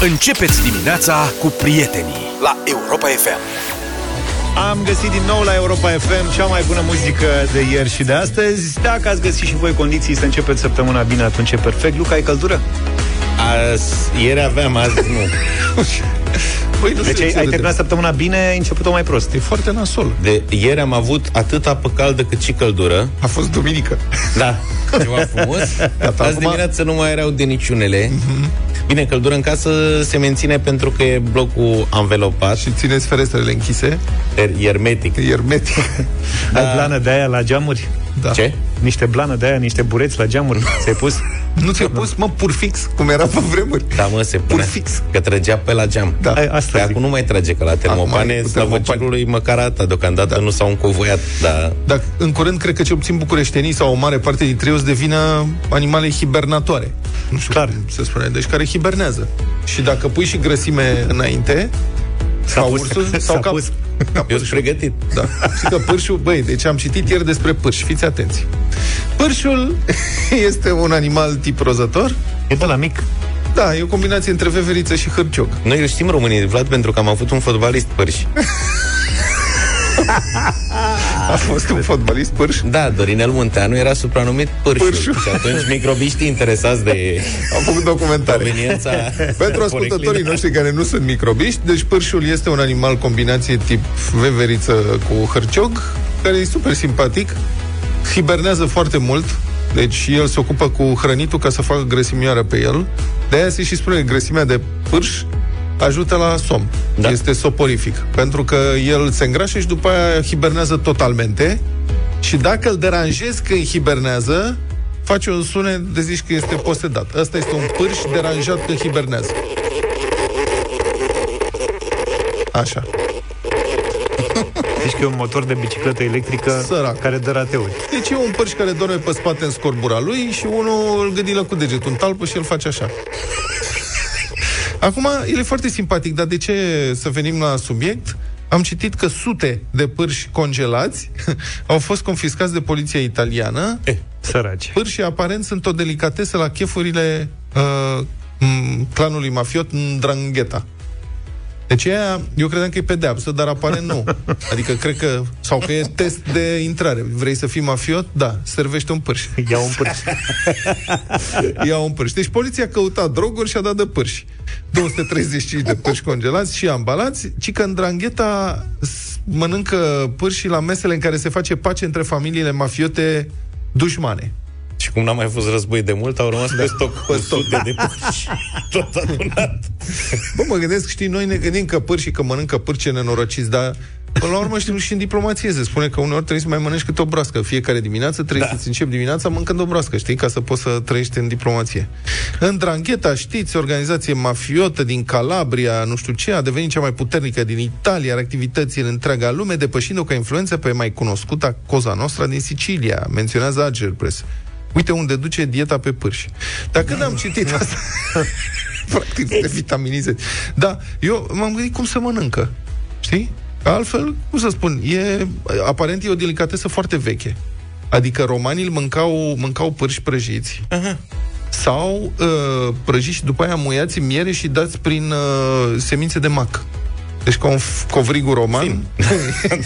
Începeți dimineața cu prietenii la Europa FM. Am găsit din nou la Europa FM cea mai bună muzică de ieri și de astăzi. Dacă ați găsit și voi condiții să începeți săptămâna bine, atunci e perfect. Luca, ai căldură? Azi, ieri aveam, azi nu. Păi nu deci ai, ai terminat săptămâna bine, ai început-o mai prost. E foarte nasol. De ieri am avut atât apă caldă cât și căldură. A fost duminică. Da, ceva frumos. Gata, Azi acum... dimineață nu mai erau de niciunele. Mm-hmm. Bine, căldură în casă se menține pentru că e blocul anvelopat. Și țineți ferestrele închise? Er- hermetic. Hermetic. Da. Ai blană de aia la geamuri? Da. Ce? Niște blană de aia, niște bureți la geamuri. Ți-ai pus? Nu ți-ai pus, mă, pur fix, cum era pe vremuri. Da, mă, se pune. Pur fix. Că trăgea pe la geam. Da. Ai, asta Păi acum nu mai trage, că la termopane, slavă cerului, măcar atâta, deocamdată da. nu s-au încovoiat. Da. Dar în curând, cred că cel puțin bucureștenii sau o mare parte dintre ei o să devină animale hibernatoare. Nu știu Clar. cum se spune, deci care hibernează. Și dacă pui și grăsime înainte, S-a ca pus. ursul sau ca, pus. Ca Eu sunt pregătit. Da. Știi că pârșul, băi, deci am citit ieri despre pârși, fiți atenți. Pârșul este un animal tip rozător. E de la mic. Da, e o combinație între veveriță și hârciog. Noi îl știm românii, Vlad, pentru că am avut un fotbalist pârși. A fost un fotbalist pârș? Da, Dorinel Munteanu era supranumit pârșul. pârșul. Și atunci microbiștii interesați de Am făcut documentare. Pentru ascultătorii noștri care nu sunt microbiști, deci pârșul este un animal combinație tip veveriță cu hârciog, care e super simpatic, hibernează foarte mult, deci el se ocupă cu hrănitul ca să facă grăsimioară pe el. De aia se și spune grăsimea de pârș ajută la somn. Da. Este soporific. Pentru că el se îngrașă și după aia hibernează totalmente și dacă îl deranjezi când hibernează, face un sunet de zici că este posedat. Asta este un pârș deranjat când hibernează. Așa. Deci că e un motor de bicicletă electrică Sărac. care dă rateuri. Deci e un pârș care dorme pe spate în scorbura lui și unul îl gâdilă cu degetul în talpă și el face așa. Acum, el e foarte simpatic, dar de ce să venim la subiect? Am citit că sute de pârși congelați au fost confiscați de poliția italiană. Eh, săraci. Pârșii aparent sunt o delicatesă la chefurile uh, clanului mafiot Ndrangheta. Deci aia, eu credeam că e pedeapsă, dar aparent nu. Adică cred că, sau că e test de intrare. Vrei să fii mafiot? Da, servește un pârș. Ia un pârș. Ia un pârș. Deci poliția a căutat droguri și a dat de pârși. 235 de pârși congelați și ambalați, ci că în Drangheta mănâncă pârși la mesele în care se face pace între familiile mafiote dușmane. Și cum n-a mai fost război de mult, au rămas da. pe stoc pe sute de pârși. Tot adunat. Bă, mă gândesc, știi, noi ne gândim că pârși, că mănâncă pârce nenorociți, dar Până la urmă știm și în diplomație se spune că uneori trebuie să mai mănânci câte o broască. Fiecare dimineață trebuie da. să-ți începi dimineața mâncând o broască, știi, ca să poți să trăiești în diplomație. În Drangheta, știți, organizație mafiotă din Calabria, nu știu ce, a devenit cea mai puternică din Italia, are activități în întreaga lume, depășind-o ca influență pe mai cunoscuta Cosa Nostra din Sicilia, menționează Ager Press. Uite unde duce dieta pe pârși. Dar când am citit asta, practic te vitaminizezi. Da, eu m-am gândit cum să mănâncă. Știi? Altfel, cum să spun, e, aparent e o delicatesă foarte veche. Adică romanii îl mâncau, mâncau pârși prăjiți. Uh-huh. Sau uh, prăjiți și după aia muiați în miere și dați prin uh, semințe de mac. Deci ca un covrigul roman.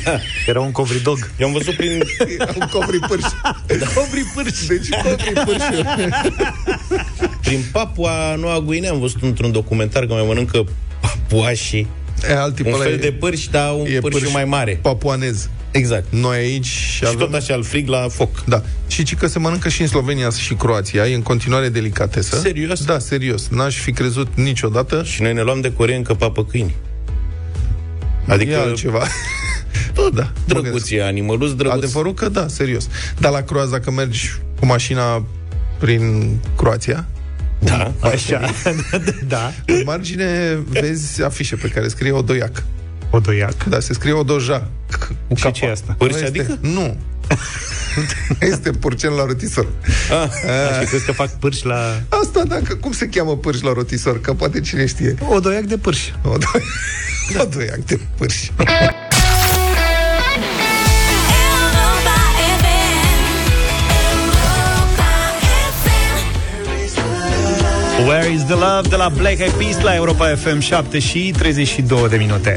da. Era un covridog. Eu am văzut prin... un covripârș. Da. Covripârș. Deci covripârș. prin Papua Noua Guinea am văzut într-un documentar că mai mănâncă papuașii E, alt un fel e, de pârși, dar un pârș, pârș mai mare. Papuanez. Exact. Noi aici... Și avem... tot așa, îl frig la foc. Da. Și ci că se mănâncă și în Slovenia și Croația. E în continuare delicatesă. Serios? Da, serios. N-aș fi crezut niciodată. Și noi ne luăm de Corean că papă câini. Adică... E altceva. Tot, da. Drăguție, animăluț drăguț. Adevărul că da, serios. Dar la croaz, dacă mergi cu mașina prin Croația, da, așa. da. În margine vezi afișe pe care scrie Odoiac. Odoiac? Da, se scrie Odoja. Cu și ce e asta? Pârși adică? Nu. este purcen la rotisor. Ah, ah. Și crezi că fac pârși la... Asta, dacă, cum se cheamă pârși la rotisor? Că poate cine știe. Odoiac de pârși. Odoiac, Odoiac de pârși. Where is the love de la Black Eyed Peas la Europa FM 7 și 32 de minute.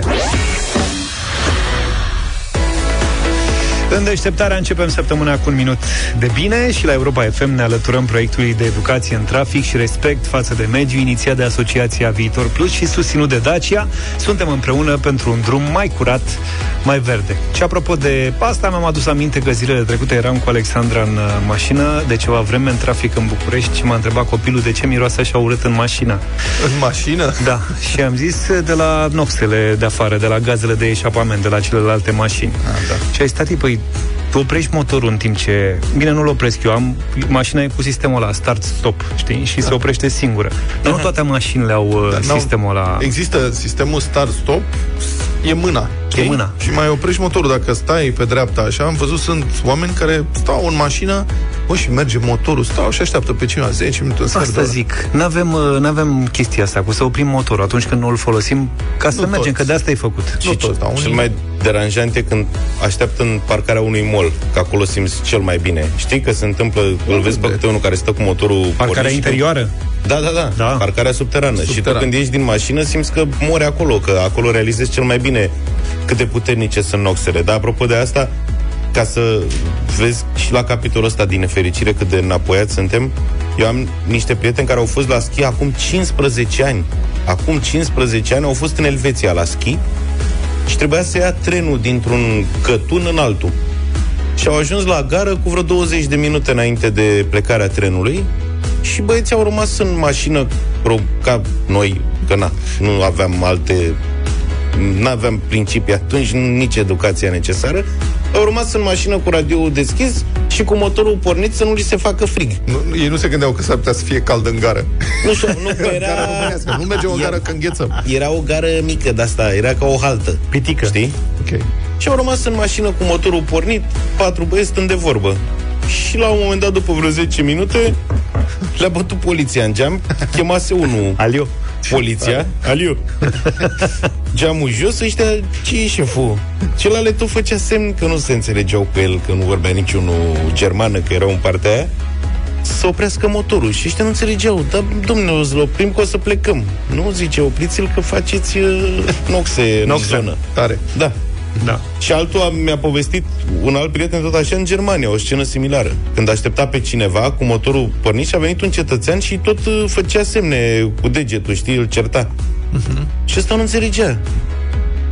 În deșteptarea începem săptămâna cu un minut de bine și la Europa FM ne alăturăm proiectului de educație în trafic și respect față de mediu, inițiat de Asociația Viitor Plus și susținut de Dacia. Suntem împreună pentru un drum mai curat, mai verde. Și apropo de asta, mi-am adus aminte că zilele trecute eram cu Alexandra în uh, mașină de ceva vreme în trafic în București și m-a întrebat copilul de ce miroase așa urât în mașină. În mașină? Da. Și am zis de la noxele de afară, de la gazele de eșapament, de la celelalte mașini. Ah, da. Și ai stat, păi, tu oprești motorul în timp ce... Bine, nu-l opresc eu, am mașina e cu sistemul ăla, start-stop, știi? Și da. se oprește singură. Dar nu toate mașinile au da, sistemul ăla... Există sistemul start-stop, e mâna. E mâna. Și mai oprești motorul. Dacă stai pe dreapta așa, am văzut, sunt oameni care stau în mașină, bă, și merge motorul, stau și așteaptă pe cineva 10 minute, Asta sfert zic. N-avem, uh, n-avem chestia asta cu să oprim motorul atunci când nu îl folosim ca să Nu mergem, toți. că de asta e făcut. Nu toți, da, Cel unii- mai deranjant e când așteaptă în parcarea unui mall, că acolo simți cel mai bine. Știi că se întâmplă, îl vezi pe câte unul care stă cu motorul Parcarea pornit și interioară? Da, da, da, Da. Parcarea subterană. Și tu Subteran. când ieși din mașină simți că mori acolo, că acolo realizezi cel mai bine cât de puternice sunt noxele. Dar apropo de asta, ca să vezi și la capitolul ăsta din nefericire cât de înapoiați suntem, eu am niște prieteni care au fost la schi acum 15 ani. Acum 15 ani au fost în Elveția la schi și trebuia să ia trenul dintr-un cătun în altul. Și au ajuns la gară cu vreo 20 de minute înainte de plecarea trenului și băieții au rămas în mașină pro, ca noi, că na, nu aveam alte nu aveam principii atunci, nu- nici educația necesară, au rămas în mașină cu radioul deschis și cu motorul pornit să nu li se facă frig. Nu, ei nu se gândeau că s-ar putea să fie cald în gară. Nu știu, nu, că era... Gara românească. Nu mergem în Era- gară că înghețăm. Era o gară mică de asta, era ca o haltă. Pitică. Știi? Ok. Și au rămas în mașină cu motorul pornit, patru băieți stând de vorbă. Și la un moment dat, după vreo 10 minute, le-a bătut poliția în geam, chemase unul Aliu. Poliția, Aliu, geamul jos, ăștia, ce e șeful? Celălalt tot făcea semn că nu se înțelegeau cu el, că nu vorbea niciunul germană, că erau în partea aia, să oprească motorul. Și ăștia nu înțelegeau. Dar, domnule, o să-l oprim că o să plecăm. Nu, zice, opriți-l că faceți uh, noxe în Noxe. zonă. Tare. Da. Da. Și altul a- mi-a povestit un alt prieten tot așa în Germania, o scenă similară. Când aștepta pe cineva cu motorul pornit și a venit un cetățean și tot uh, făcea semne cu degetul, știi, îl certa. Uh-huh. Și ăsta nu înțelegea.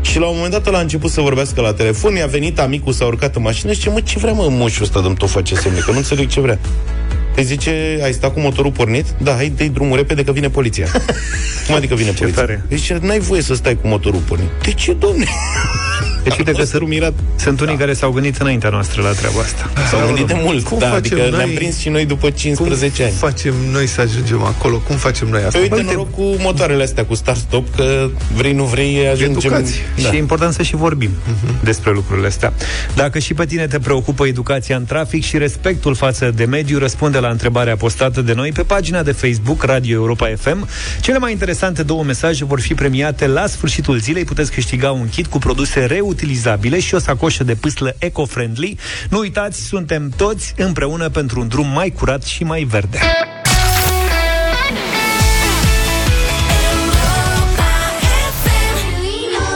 Și la un moment dat ăla a început să vorbească la telefon, i-a venit amicul, s-a urcat în mașină și zice, mă, ce vrea mă moșul ăsta de tot face semne, că nu înțeleg ce vrea. Îi zice, ai stat cu motorul pornit? Da, hai, dă drumul repede că vine poliția. Cum adică vine poliția? tare. Îi zice, n-ai voie să stai cu motorul pornit. De ce, domne? Deci uite că fost sunt, mirat. sunt unii care s-au gândit înaintea noastră la treaba asta. S-au gândit de mult, Cum da, facem adică noi- ne-am prins și noi după 15 Cum ani. facem noi să ajungem acolo? Cum facem noi asta? Păi uite, Uite, noroc cu motoarele astea, cu start-stop, că vrei, nu vrei, ajungem... Educați. Da. Și e important să și vorbim uh-huh. despre lucrurile astea. Dacă și pe tine te preocupă educația în trafic și respectul față de mediu, răspunde la întrebarea postată de noi pe pagina de Facebook Radio Europa FM. Cele mai interesante două mesaje vor fi premiate la sfârșitul zilei. Puteți câștiga un kit cu produse reutilizabile și o sacoșă de pâslă eco-friendly. Nu uitați, suntem toți împreună pentru un drum mai curat și mai verde.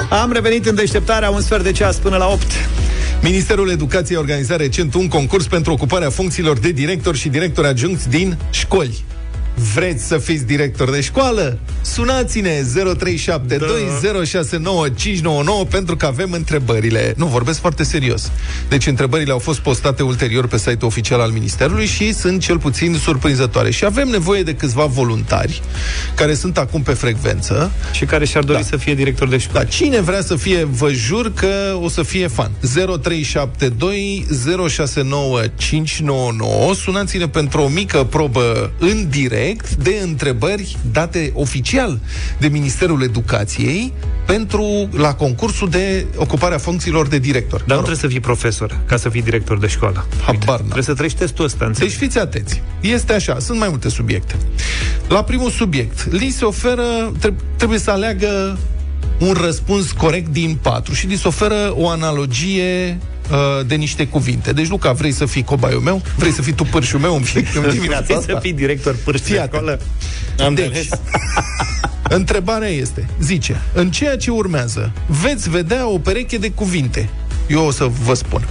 Am revenit în deșteptarea un sfert de ceas până la 8. Ministerul Educației a organizat recent un concurs pentru ocuparea funcțiilor de director și directori adjuncți din școli. Vreți să fiți director de școală? Sunați-ne 0372069599 pentru că avem întrebările. Nu, vorbesc foarte serios. Deci întrebările au fost postate ulterior pe site-ul oficial al Ministerului și sunt cel puțin surprinzătoare. Și avem nevoie de câțiva voluntari care sunt acum pe frecvență Și care și-ar dori Da. să fie director de școală. da, cine vrea să fie, vă jur că o să fie fan. 0372 069599. Sunați-ne pentru o mică probă în direct de întrebări date oficial de Ministerul Educației pentru la concursul de ocuparea funcțiilor de director. Dar nu trebuie să fii profesor ca să fii director de școală. Habar n-am. Trebuie să treci testul ăsta. Deci Înțelegi? fiți atenți. Este așa, sunt mai multe subiecte. La primul subiect, li se oferă, treb- trebuie să aleagă un răspuns corect din patru și li se oferă o analogie uh, de niște cuvinte. Deci, Luca, vrei să fii cobaiul meu? Vrei să fii tu pârșul meu în, în dimineața Vrei asta? să fii director pârși de Fii atent. școală? Am Deci, înțeles. Întrebarea este, zice, în ceea ce urmează, veți vedea o pereche de cuvinte. Eu o să vă spun.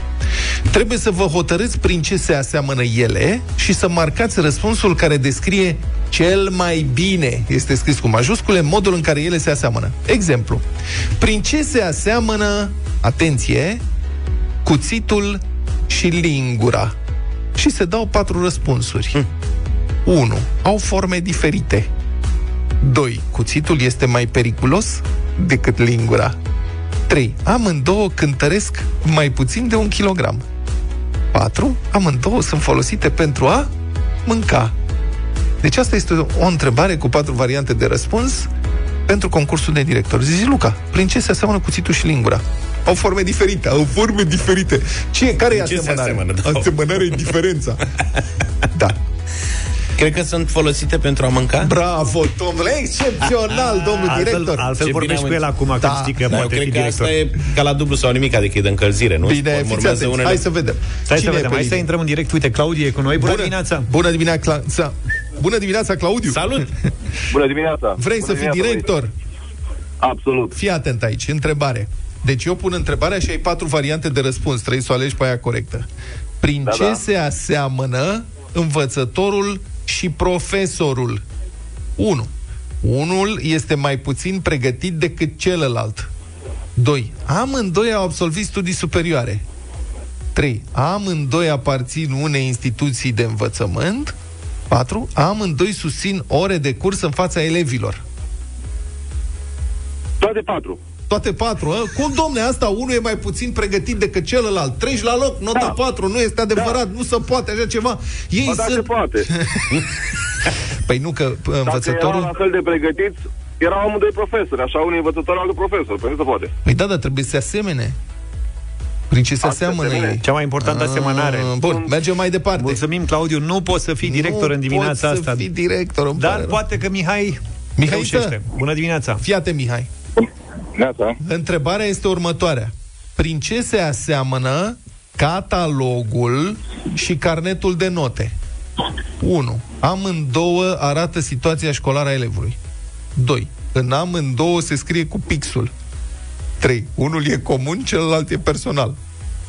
Trebuie să vă hotărâți prin ce se aseamănă ele și să marcați răspunsul care descrie cel mai bine, este scris cu majuscule, modul în care ele se aseamănă. Exemplu, prin ce se aseamănă, atenție, cuțitul și lingura. Și se dau patru răspunsuri. 1. Au forme diferite. 2. Cuțitul este mai periculos decât lingura. 3. Amândouă cântăresc mai puțin de un kilogram. 4. Amândouă sunt folosite pentru a mânca. Deci asta este o, o întrebare cu patru variante de răspuns pentru concursul de director. Zici, Luca, prin ce se aseamănă cuțitul și lingura? Au forme diferite, au forme diferite. Ce, care e ce se asemănare? asemănă, da. Asemănare e diferența. da. Cred că sunt folosite pentru a mânca? Bravo, domnule, excepțional, domnul Altfel, director. altfel Ce vorbești bine cu el am acum, Da. când știi că Da, eu poate fi cred că asta director. e ca la dublu sau nimic, adică e de încălzire, nu? Bine, Urmează fiți atenți. unele- Hai să vedem. Stai Cine să e vedem, pe hai să linie? intrăm în direct. Uite, Claudie e cu noi. Bună, Bună dimineața! Bună dimineața! Bună dimineața, Claudiu! Salut! Bună dimineața! Vrei Bună să fii dimineața, director? băieți. Absolut. Fii atent aici, întrebare. Deci eu pun întrebarea și ai patru variante de răspuns. Trebuie să o alegi pe aia corectă. Prin Da, ce da. se aseamănă învățătorul și profesorul? 1. Unul este mai puțin pregătit decât celălalt. 2. Amândoi au absolvit studii superioare. 3. Amândoi aparțin unei instituții de învățământ. 4. Amândoi susțin ore de curs în fața elevilor. Toate patru. Toate patru, a? Cum, domne, asta unul e mai puțin pregătit decât celălalt. Treci la loc, nota Da. 4, nu este adevărat, nu se poate așa ceva. Ei Ba, da, se sunt... poate. Păi nu, că uh, Dacă erau învățătorul... la fel de pregătiți, erau amândoi profesori. Așa, unul învățător, altul profesor. Pentru că se poate. Păi da, dar trebuie să se asemene. Prin ce se Asta aseamănă asemene. ei? Cea mai importantă asemănare. Ah, Bun, mergem mai departe. Mulțumim, Claudiu. Nu poți să fii director nu în dimineața pot asta. să fii director, îmi Dar pare rău. poate că Mihai Mihai, reușește. Bună dimineața! Fiate, Mihai. Neața. Întrebarea este următoarea. Prin ce se aseamănă catalogul și carnetul de note? 1. Amândouă arată situația școlară a elevului. 2. În amândouă se scrie cu pixul. 3. Unul e comun, celălalt e personal.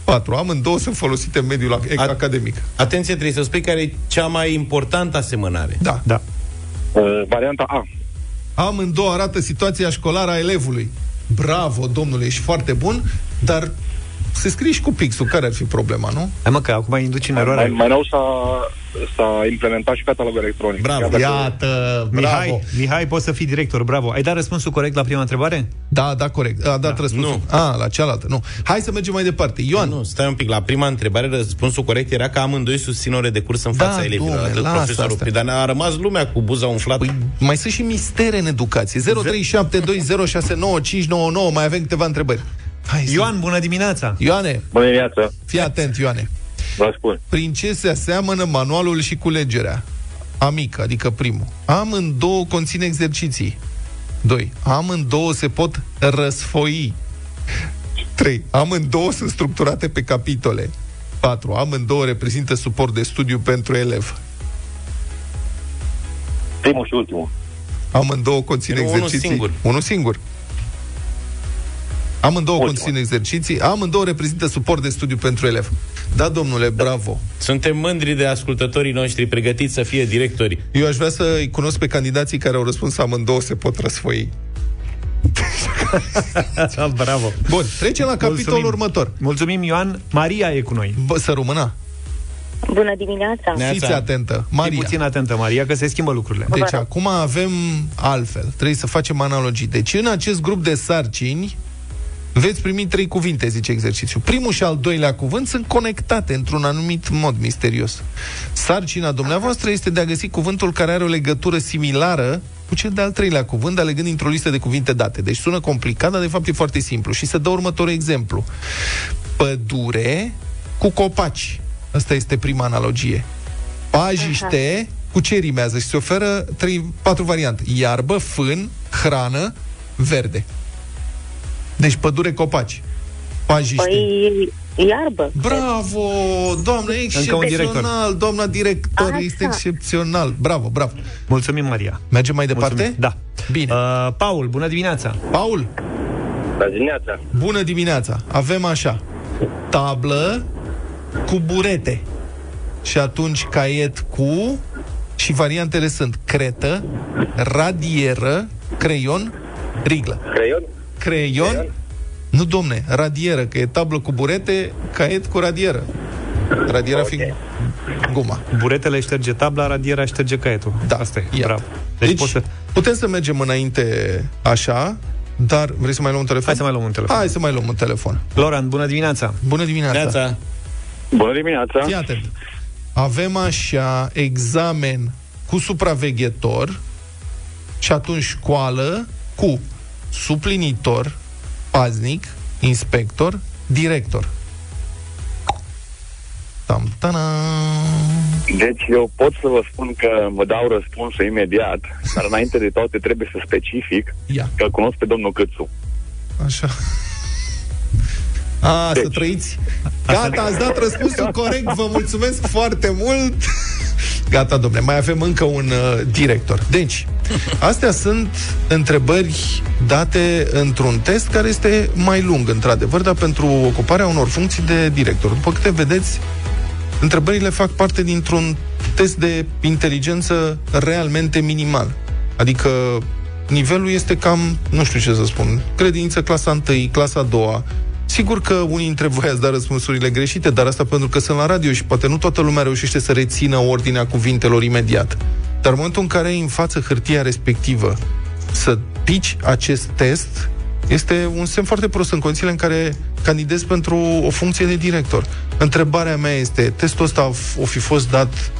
4. Amândouă sunt folosite în mediul ac- A- academic. Atenție, trebuie să spui care e cea mai importantă asemănare. Da. Da. Uh, varianta A. Amândouă arată situația școlară a elevului. Bravo, domnule, ești foarte bun, dar se scrie și cu pixul. Care ar fi problema, nu? Hai mă, că acum induci în Mai, eroare. mai nou s-a, s-a implementat și catalogul electronic. Bravo. Chiar dacă- Iată, bravo. Mihai, Mihai, poți să fii director, bravo. Ai dat răspunsul corect la prima întrebare? Da, da, corect. A dat da. răspunsul. Nu. A, la cealaltă. Nu. Hai să mergem mai departe. Ioan. Nu, stai un pic. La prima întrebare, răspunsul corect era că amândoi susțin ore de curs în Da, fața elevilor. dom'le, atât lasă profesorul. asta. Păi, dar ne-a rămas lumea cu buza umflată. Păi, mai sunt și mistere în educație. 0372069599. Mai avem câteva întrebări. Hai, zi. Ioan, bună dimineața! Ioane, Bună dimineața. fii atent, Ioane. Vă spun. Prin ce se aseamănă manualul și culegerea? A mică, adică primul. Amândouă conțin exerciții. 2. Amândouă se pot răsfoi. 3. Amândouă sunt structurate pe capitole. 4. Amândouă reprezintă suport de studiu pentru elev. Primul și ultimul. Amândouă conțin Nu, unul exerciții. singur. Unul singur. Amândouă Ultimul. conțin exerciții, amândouă reprezintă suport de studiu pentru elev. Da, domnule, bravo. Suntem mândri de ascultătorii noștri pregătiți să fie directori. Eu aș vrea să-i cunosc pe candidații care au răspuns amândouă se pot răsfoi. Da, bravo! Bun, trecem la capitolul Mulțumim. următor. Mulțumim, Ioan. Maria e cu noi. Bă, să rămână. Bună dimineața! Ne- Fiți Neața. atentă. Fii Maria. puțin atentă, Maria, că se schimbă lucrurile. Deci Vă rog. acum avem altfel. Trebuie să facem analogii. Deci în acest grup de sarcini veți primi trei cuvinte, zice exercițiu. Primul și al doilea cuvânt sunt conectate într-un anumit mod misterios. Sarcina dumneavoastră este de a găsi cuvântul care are o legătură similară cu cel de-al treilea cuvânt, alegând într-o listă de cuvinte date. Deci sună complicat, dar de fapt e foarte simplu. Și să dă următorul exemplu. Pădure cu copaci. Asta este prima analogie. Pajiște cu ce rimează și se oferă trei, patru variante. Iarbă, fân, hrană, verde. Deci pădure, copaci. Pajiște. Păi, Iarbă. Bravo, doamne, Încă un director. excepțional, doamna director, Așa. este excepțional. Bravo, bravo. Mulțumim, Maria. Mergem mai departe? Mulțumim. Da. Bine. Uh, Paul, bună dimineața. Paul, La dimineața. bună dimineața. Avem așa, tablă cu burete. Și atunci caiet cu... Și variantele sunt cretă, radieră, creion, riglă. Creion? Creion? Creion? Nu, domne, radieră, că e tablă cu burete, caiet cu radieră. Radiera Ok. fiind guma. Buretele șterge tabla, radiera șterge caietul. Da, Asta e, iată. bravo. Deci, Deci, poți să... putem să mergem înainte așa, dar vrei să mai luăm un telefon? Hai să mai luăm un telefon. Hai să mai luăm un telefon. Laurent, bună dimineața. Bună dimineața. Neața. Bună dimineața. Fii atent. Avem așa examen cu supraveghetor și atunci școală cu suplinitor, paznic, inspector, director. Tam, tana. Deci eu pot să vă spun că vă dau răspunsul imediat, dar înainte de toate trebuie să specific Ia, că îl cunosc pe domnul Câțu. așa. A, deci. să Deci. trăiți. Gata, ați dat răspunsul corect, vă mulțumesc foarte mult. Gata, domnule, mai avem încă un uh, director. Deci, astea sunt întrebări date într-un test care este mai lung, într-adevăr, dar pentru ocuparea unor funcții de director. După câte vedeți, întrebările fac parte dintr-un test de inteligență realmente minimal. Adică nivelul este cam, nu știu ce să spun, credință clasa 1, clasa 2 Sigur că unii dintre voi ați dat răspunsurile greșite, dar asta pentru că sunt la radio și poate nu toată lumea reușește să rețină ordinea cuvintelor imediat. Dar în momentul în care ai în față hârtia respectivă să pici acest test, este un semn foarte prost în condițiile în care candidezi pentru o funcție de director. Întrebarea mea este, testul ăsta o fi fost dat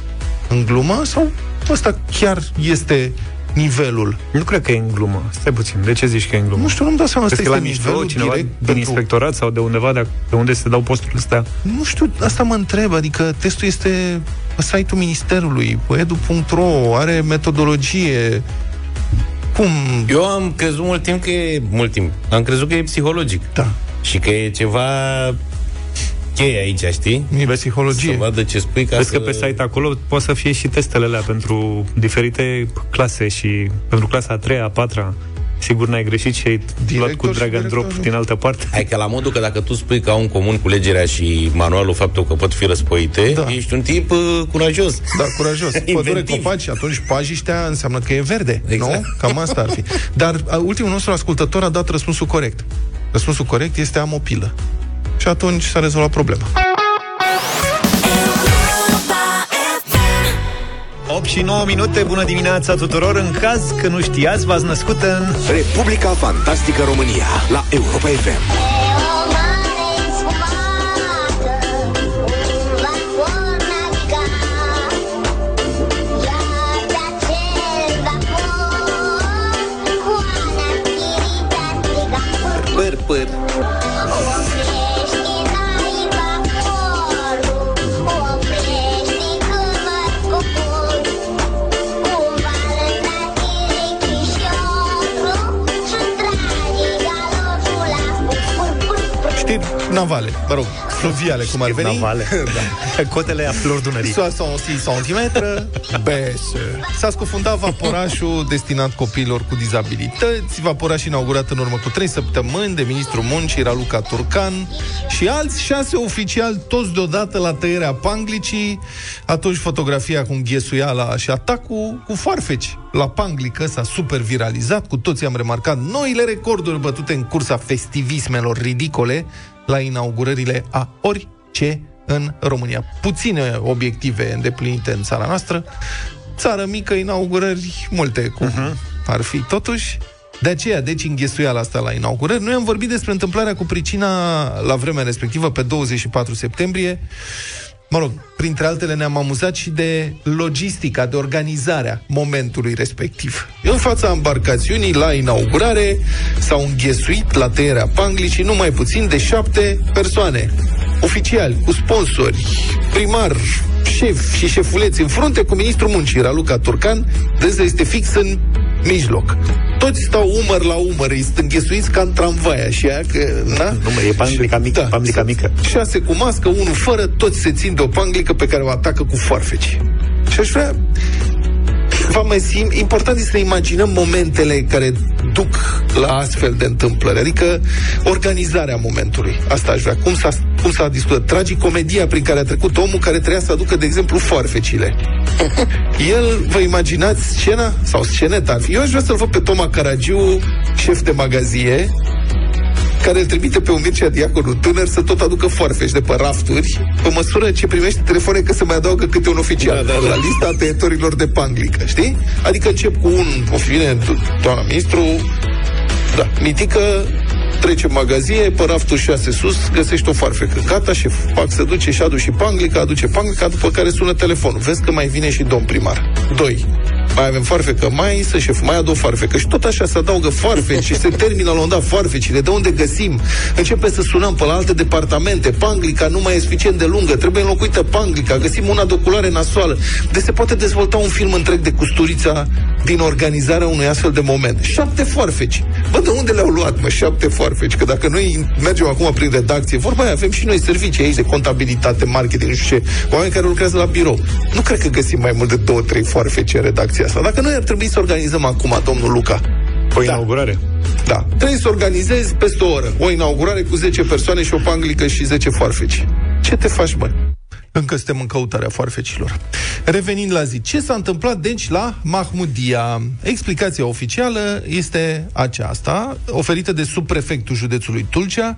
în glumă sau ăsta chiar este nivelul? Nu cred că e în glumă. Stai puțin. De ce zici că e în glumă? Nu știu, nu-mi dau seama, Crezi asta că la este mișto nivelul cineva direct din pentru... inspectorat sau de undeva de, de unde se dau posturile astea? Nu știu, asta mă întreb, adică testul este pe site-ul Ministerului, pe edu.ro, are metodologie. Cum? Eu am crezut mult timp că e... Mult timp. Am crezut că e psihologic. Da, Și că e ceva cheie aici, știi? e Să psihologie. vadă ce spui ca Vezi să... că pe site acolo poate să fie și testele alea pentru diferite clase și pentru clasa a treia, a patra. Sigur n-ai greșit și ai luat cu Director și drag and drop director. din altă parte. Hai că la modul că dacă tu spui că au în comun culegerea și manualul faptul că pot fi răspoite, Da. da. ești un tip uh, curajos. Da, curajos. Pădure Inventiv. copaci, atunci pajiștea înseamnă că e verde, Exact. nu? Cam asta ar fi. Dar a, ultimul nostru ascultător a dat răspunsul corect. Răspunsul corect este am o pilă. Și atunci s-a rezolvat problema. 8 și 9 minute, bună dimineața tuturor În caz că nu știați, v-ați născut în... Republica Fantastică România la Europa FM. Știri navale, mă rog, fluviale, cum ar veni. Navale. da. Cotele a flor Dunării 60 cm, beșe. S-a scufundat vaporașul destinat copiilor cu dizabilități. Vaporaș inaugurat în urmă cu 3 săptămâni de ministrul muncii Raluca Turcan și alți șase oficiali, toți deodată la tăierea panglicii. Atunci fotografia cu înghesuiala și atacul cu farfeci. La panglică s-a super viralizat, cu toții am remarcat noile recorduri bătute în cursa festivismelor ridicole la inaugurările a orice în România. Puține obiective îndeplinite în țara noastră. Țară mică, inaugurări multe, cum uh-huh. ar fi. Totuși, de aceea, deci, înghesuiala asta la inaugurări. Noi am vorbit despre întâmplarea cu pricina la vremea respectivă, pe 24 septembrie. Mă rog, printre altele ne-am amuzat și de logistica, de organizarea momentului respectiv. În fața embarcațiunii, la inaugurare, s-au înghesuit la tăierea panglicii numai puțin de șapte persoane. Oficiali, cu sponsori, primar, șef și șefuleți în frunte cu ministrul muncii, Raluca Turcan, dânsa este fix în mijloc. toți stau umăr la umăr, îi sunt înghesuiți ca în tramvai, așa, că, na? Nu, mă, e panglica mică, da, panglica mică. Șase cu mască, unul fără, toți se țin de o panglică pe care o atacă cu foarfeci. Și aș vrea va mai simt, important este să ne imaginăm momentele care duc la astfel de întâmplări, adică organizarea momentului. Asta aș vrea. Cum s-a, cum s-a discutat? Tragicomedia prin care a trecut omul care trebuia să aducă, de exemplu, foarfecile. El, vă imaginați scena? Sau sceneta Eu aș vrea să-l văd pe Toma Caragiu, șef de magazie, care îl trimite pe un Mircea Diaconu tânăr să tot aducă foarfeci de pe rafturi, pe măsură ce primește telefoane că se mai adaugă câte un oficial da, da, da. la lista tăietorilor de panglică, știi? Adică încep cu un, o fine, doamna ministru, da, mitică trece în magazie, pe raftul 6 sus, găsești o farfecă. Gata, și fac să duce și aduce panglica, aduce panglica, după care sună telefonul. Vezi că mai vine și domn primar. 2 mai avem farfecă, mai să șef, mai adu o farfecă. Și tot așa se adaugă farfeci și se termină la un dat farfecile. De unde găsim? Începe să sunăm pe la alte departamente. Panglica nu mai e suficient de lungă, trebuie înlocuită panglica, găsim una de oculare nasoală. De se poate dezvolta un film întreg de custurița din organizarea unui astfel de moment. Șapte farfeci. Bă, de unde le-au luat, mă, șapte farfeci? Că dacă noi mergem acum prin redacție, vorba aia, avem și noi servicii aici de contabilitate, marketing, nu știu ce, oameni care lucrează la birou. Nu cred că găsim mai mult de două, trei farfeci în redacția asta. Dacă noi ar trebui să organizăm acum, domnul Luca, o da. inaugurare? Da. Trebuie să organizezi peste o oră o inaugurare cu 10 persoane și o panglică și 10 foarfeci. Ce te faci, bă? Încă suntem în căutarea foarfecilor. Revenind la zi, ce s-a întâmplat, deci, la Mahmudia? Explicația oficială este aceasta, oferită de subprefectul județului Tulcea,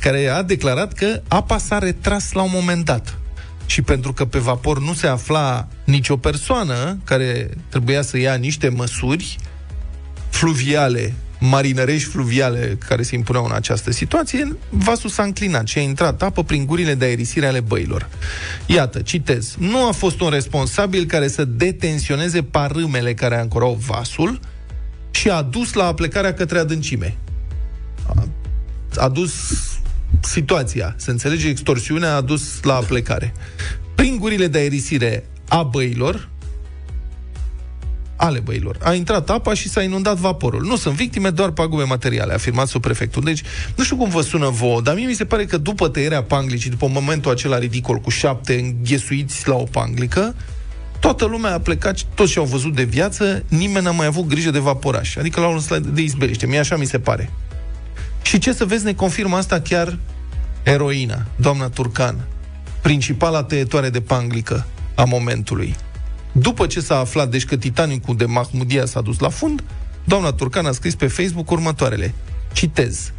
care a declarat că apa s-a retras la un moment dat și pentru că pe vapor nu se afla nicio persoană care trebuia să ia niște măsuri fluviale, marinărești fluviale care se impuneau în această situație, vasul s-a înclinat și a intrat apă prin gurile de aerisire ale băilor. Iată, citez, nu a fost un responsabil care să detensioneze parâmele care ancorau vasul și a dus la plecarea către adâncime. A, a dus situația. Se înțelege, extorsiunea a dus la plecare. Prin gurile de aerisire a băilor, ale băilor. A intrat apa și s-a inundat vaporul. Nu sunt victime, doar pagube materiale, a afirmat subprefectul. Deci, nu știu cum vă sună vouă, dar mie mi se pare că după tăierea panglicii, după momentul acela ridicol cu șapte înghesuiți la o panglică, toată lumea a plecat, toți și-au văzut de viață, nimeni n-a mai avut grijă de vaporaș. Adică la un de izbeliște. Mie așa mi se pare. Și ce să vezi, ne confirmă asta chiar eroina, doamna Turcan, principala tăietoare de panglică a momentului. După ce s-a aflat, deci că Titanicul de Mahmudia s-a dus la fund, doamna Turcan a scris pe Facebook următoarele. Citez.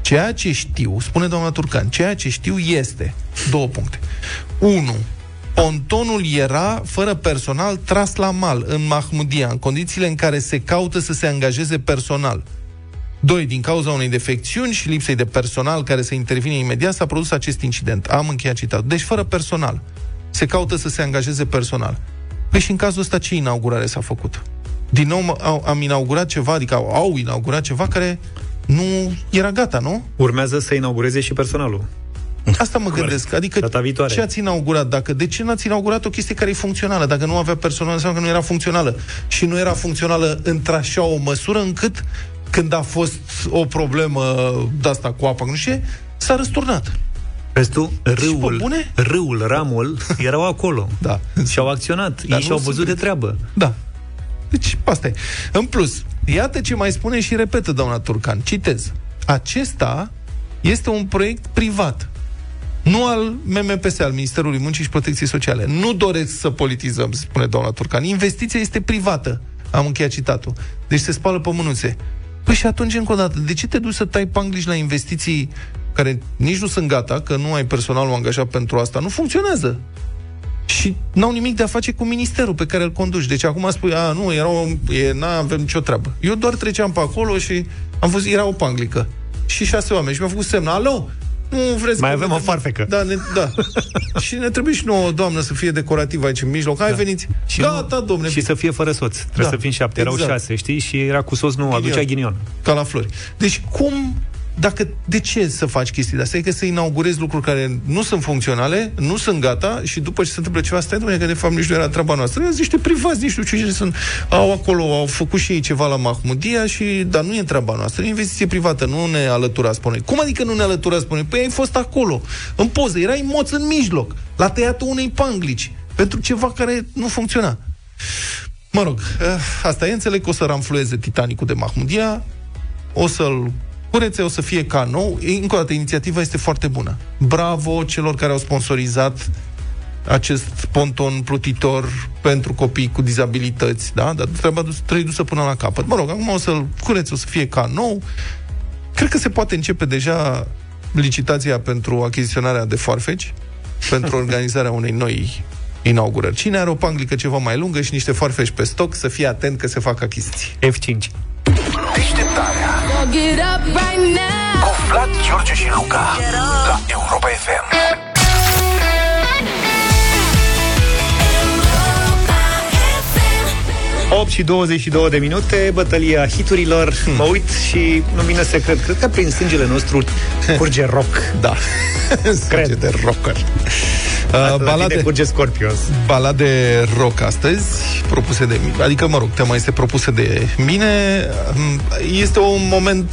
Ceea ce știu, spune doamna Turcan, ceea ce știu este, două puncte. 1. Pontonul era, fără personal, tras la mal în Mahmudia, în condițiile în care se caută să se angajeze personal. 2. Din cauza unei defecțiuni și lipsei de personal care să intervine imediat, s-a produs acest incident. Am încheiat citatul. Deci fără personal. Se caută să se angajeze personal. Păi și în cazul ăsta ce inaugurare s-a făcut? Din nou am inaugurat ceva, adică au, au inaugurat ceva care nu era gata, nu? Urmează să inaugureze și personalul. Asta mă gândesc. Adică ce ați inaugurat? Dacă, de ce n-ați inaugurat o chestie care e funcțională? Dacă nu avea personal, înseamnă că nu era funcțională. Și nu era funcțională într-așa o măsură încât când a fost o problemă de asta cu apa, nu știu s-a răsturnat. Vezi tu, râul, bune? râul, ramul, erau acolo. da. Și au acționat. Dar Ei și-au văzut de treabă. Da. Deci, asta e. În plus, iată ce mai spune și repetă doamna Turcan. Citez. Acesta este un proiect privat. Nu al MMPS, al Ministerului Muncii și Protecției Sociale. Nu doresc să politizăm, spune doamna Turcan. Investiția este privată. Am încheiat citatul. Deci se spală pe mânuțe. Păi și atunci, încă o dată, de ce te duci să tai panglici la investiții care nici nu sunt gata, că nu ai personalul angajat pentru asta? Nu funcționează. Și n-au nimic de a face cu ministerul pe care îl conduci. Deci acum spui, a, nu, era o, e, n-avem nicio treabă. Eu doar treceam pe acolo și am văzut, era o panglică. Și șase oameni. Și mi-au făcut semn, alo, nu vreți Mai avem o farfecă. Da, ne, da. și ne trebuie și nouă, doamnă, să fie decorativă aici în mijloc. Hai, da. veniți. Și Gata, nu, domne. Și să fie fără soț. Trebuie da. să fim șapte. Erau exact. șase, știi? Și era cu soț, nu, ghinion. aducea ghinion. Ca la flori. Deci, cum dacă, de ce să faci chestii de astea? Adică să inaugurezi lucruri care nu sunt funcționale, nu sunt gata și după ce se întâmplă ceva, stai, domnule, că de fapt nici nu era treaba noastră. Sunt niște privați, nici nu știu ce sunt. Au acolo, au făcut și ei ceva la Mahmudia și, dar nu e treaba noastră, e investiție privată, nu ne alătura, spune. Cum adică nu ne alătura, spune? Păi ai fost acolo, în poză, erai moț în mijloc, la tăiatul unei panglici, pentru ceva care nu funcționa. Mă rog, eh, asta e, înțeleg că o să ramflueze Titanicul de Mahmudia, o să-l curețe, o să fie ca nou. Încă o dată, inițiativa este foarte bună. Bravo celor care au sponsorizat acest ponton plutitor pentru copii cu dizabilități, da? Dar treaba trebuie dusă până la capăt. Mă rog, acum o să-l curețe, o să fie ca nou. Cred că se poate începe deja licitația pentru achiziționarea de foarfeci, pentru organizarea unei noi inaugurări. Cine are o panglică ceva mai lungă și niște foarfeci pe stoc, să fie atent că se fac achiziții. F5. Deșteptarea Cu Vlad, George și Luca La Europa FM 8 și 22 de minute, bătălia hiturilor. Hmm. Mă uit și nu vine să cred. Cred că prin sângele nostru curge rock. Da. Cred. de rocker. Uh, balade, curge Scorpions. Balade rock astăzi, propuse de mine. Adică, mă rog, tema este propusă de mine. Um, este un moment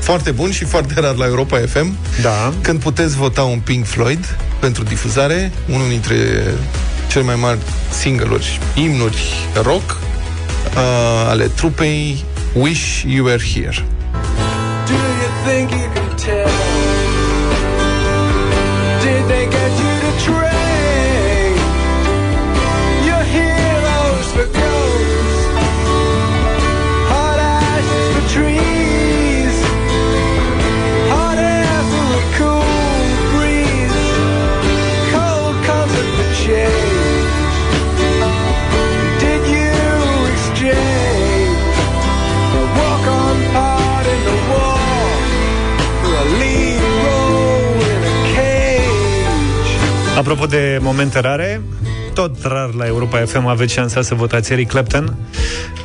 foarte bun și foarte rar la Europa FM. Da. Când puteți vota un Pink Floyd pentru difuzare, unul dintre cele mai mari single-uri, imnuri rock uh, ale trupei Wish You Were Here. Do you think you trail. Apropo de momente rare, tot rar la Europa FM aveți șansa să votați Eric Clapton.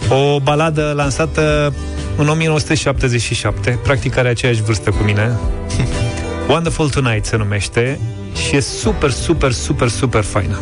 O baladă lansată în 1977, practic are aceeași vârstă cu mine. Wonderful Tonight se numește și e super, super, super, super faină.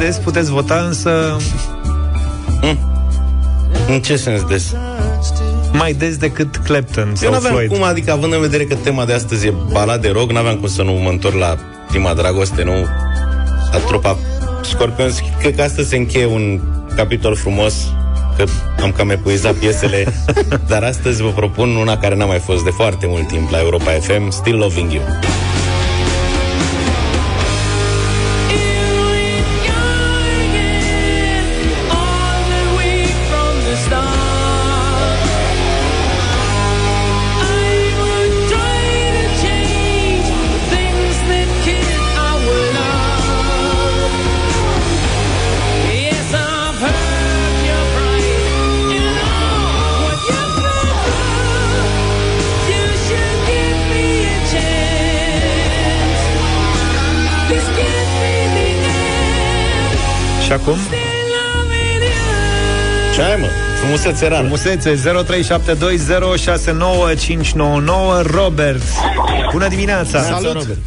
Des puteți vota, însă În ce sens des? mai des decât Clapton Eu sau n-aveam Floyd. cum, adică având în vedere că tema de astăzi e balade rock, n-aveam cum să nu mă întorc la prima dragoste, nu? La trupa Scorpions. Cred că astăzi se încheie un capitol frumos că am cam epuizat piesele, dar astăzi vă propun una care n-a mai fost de foarte mult timp la Europa FM, Still Loving You. Acum? Ce ai, mă? Frumusețe rară. Frumusețe 0372069599 Robert. Bună dimineața! Salut, Robert.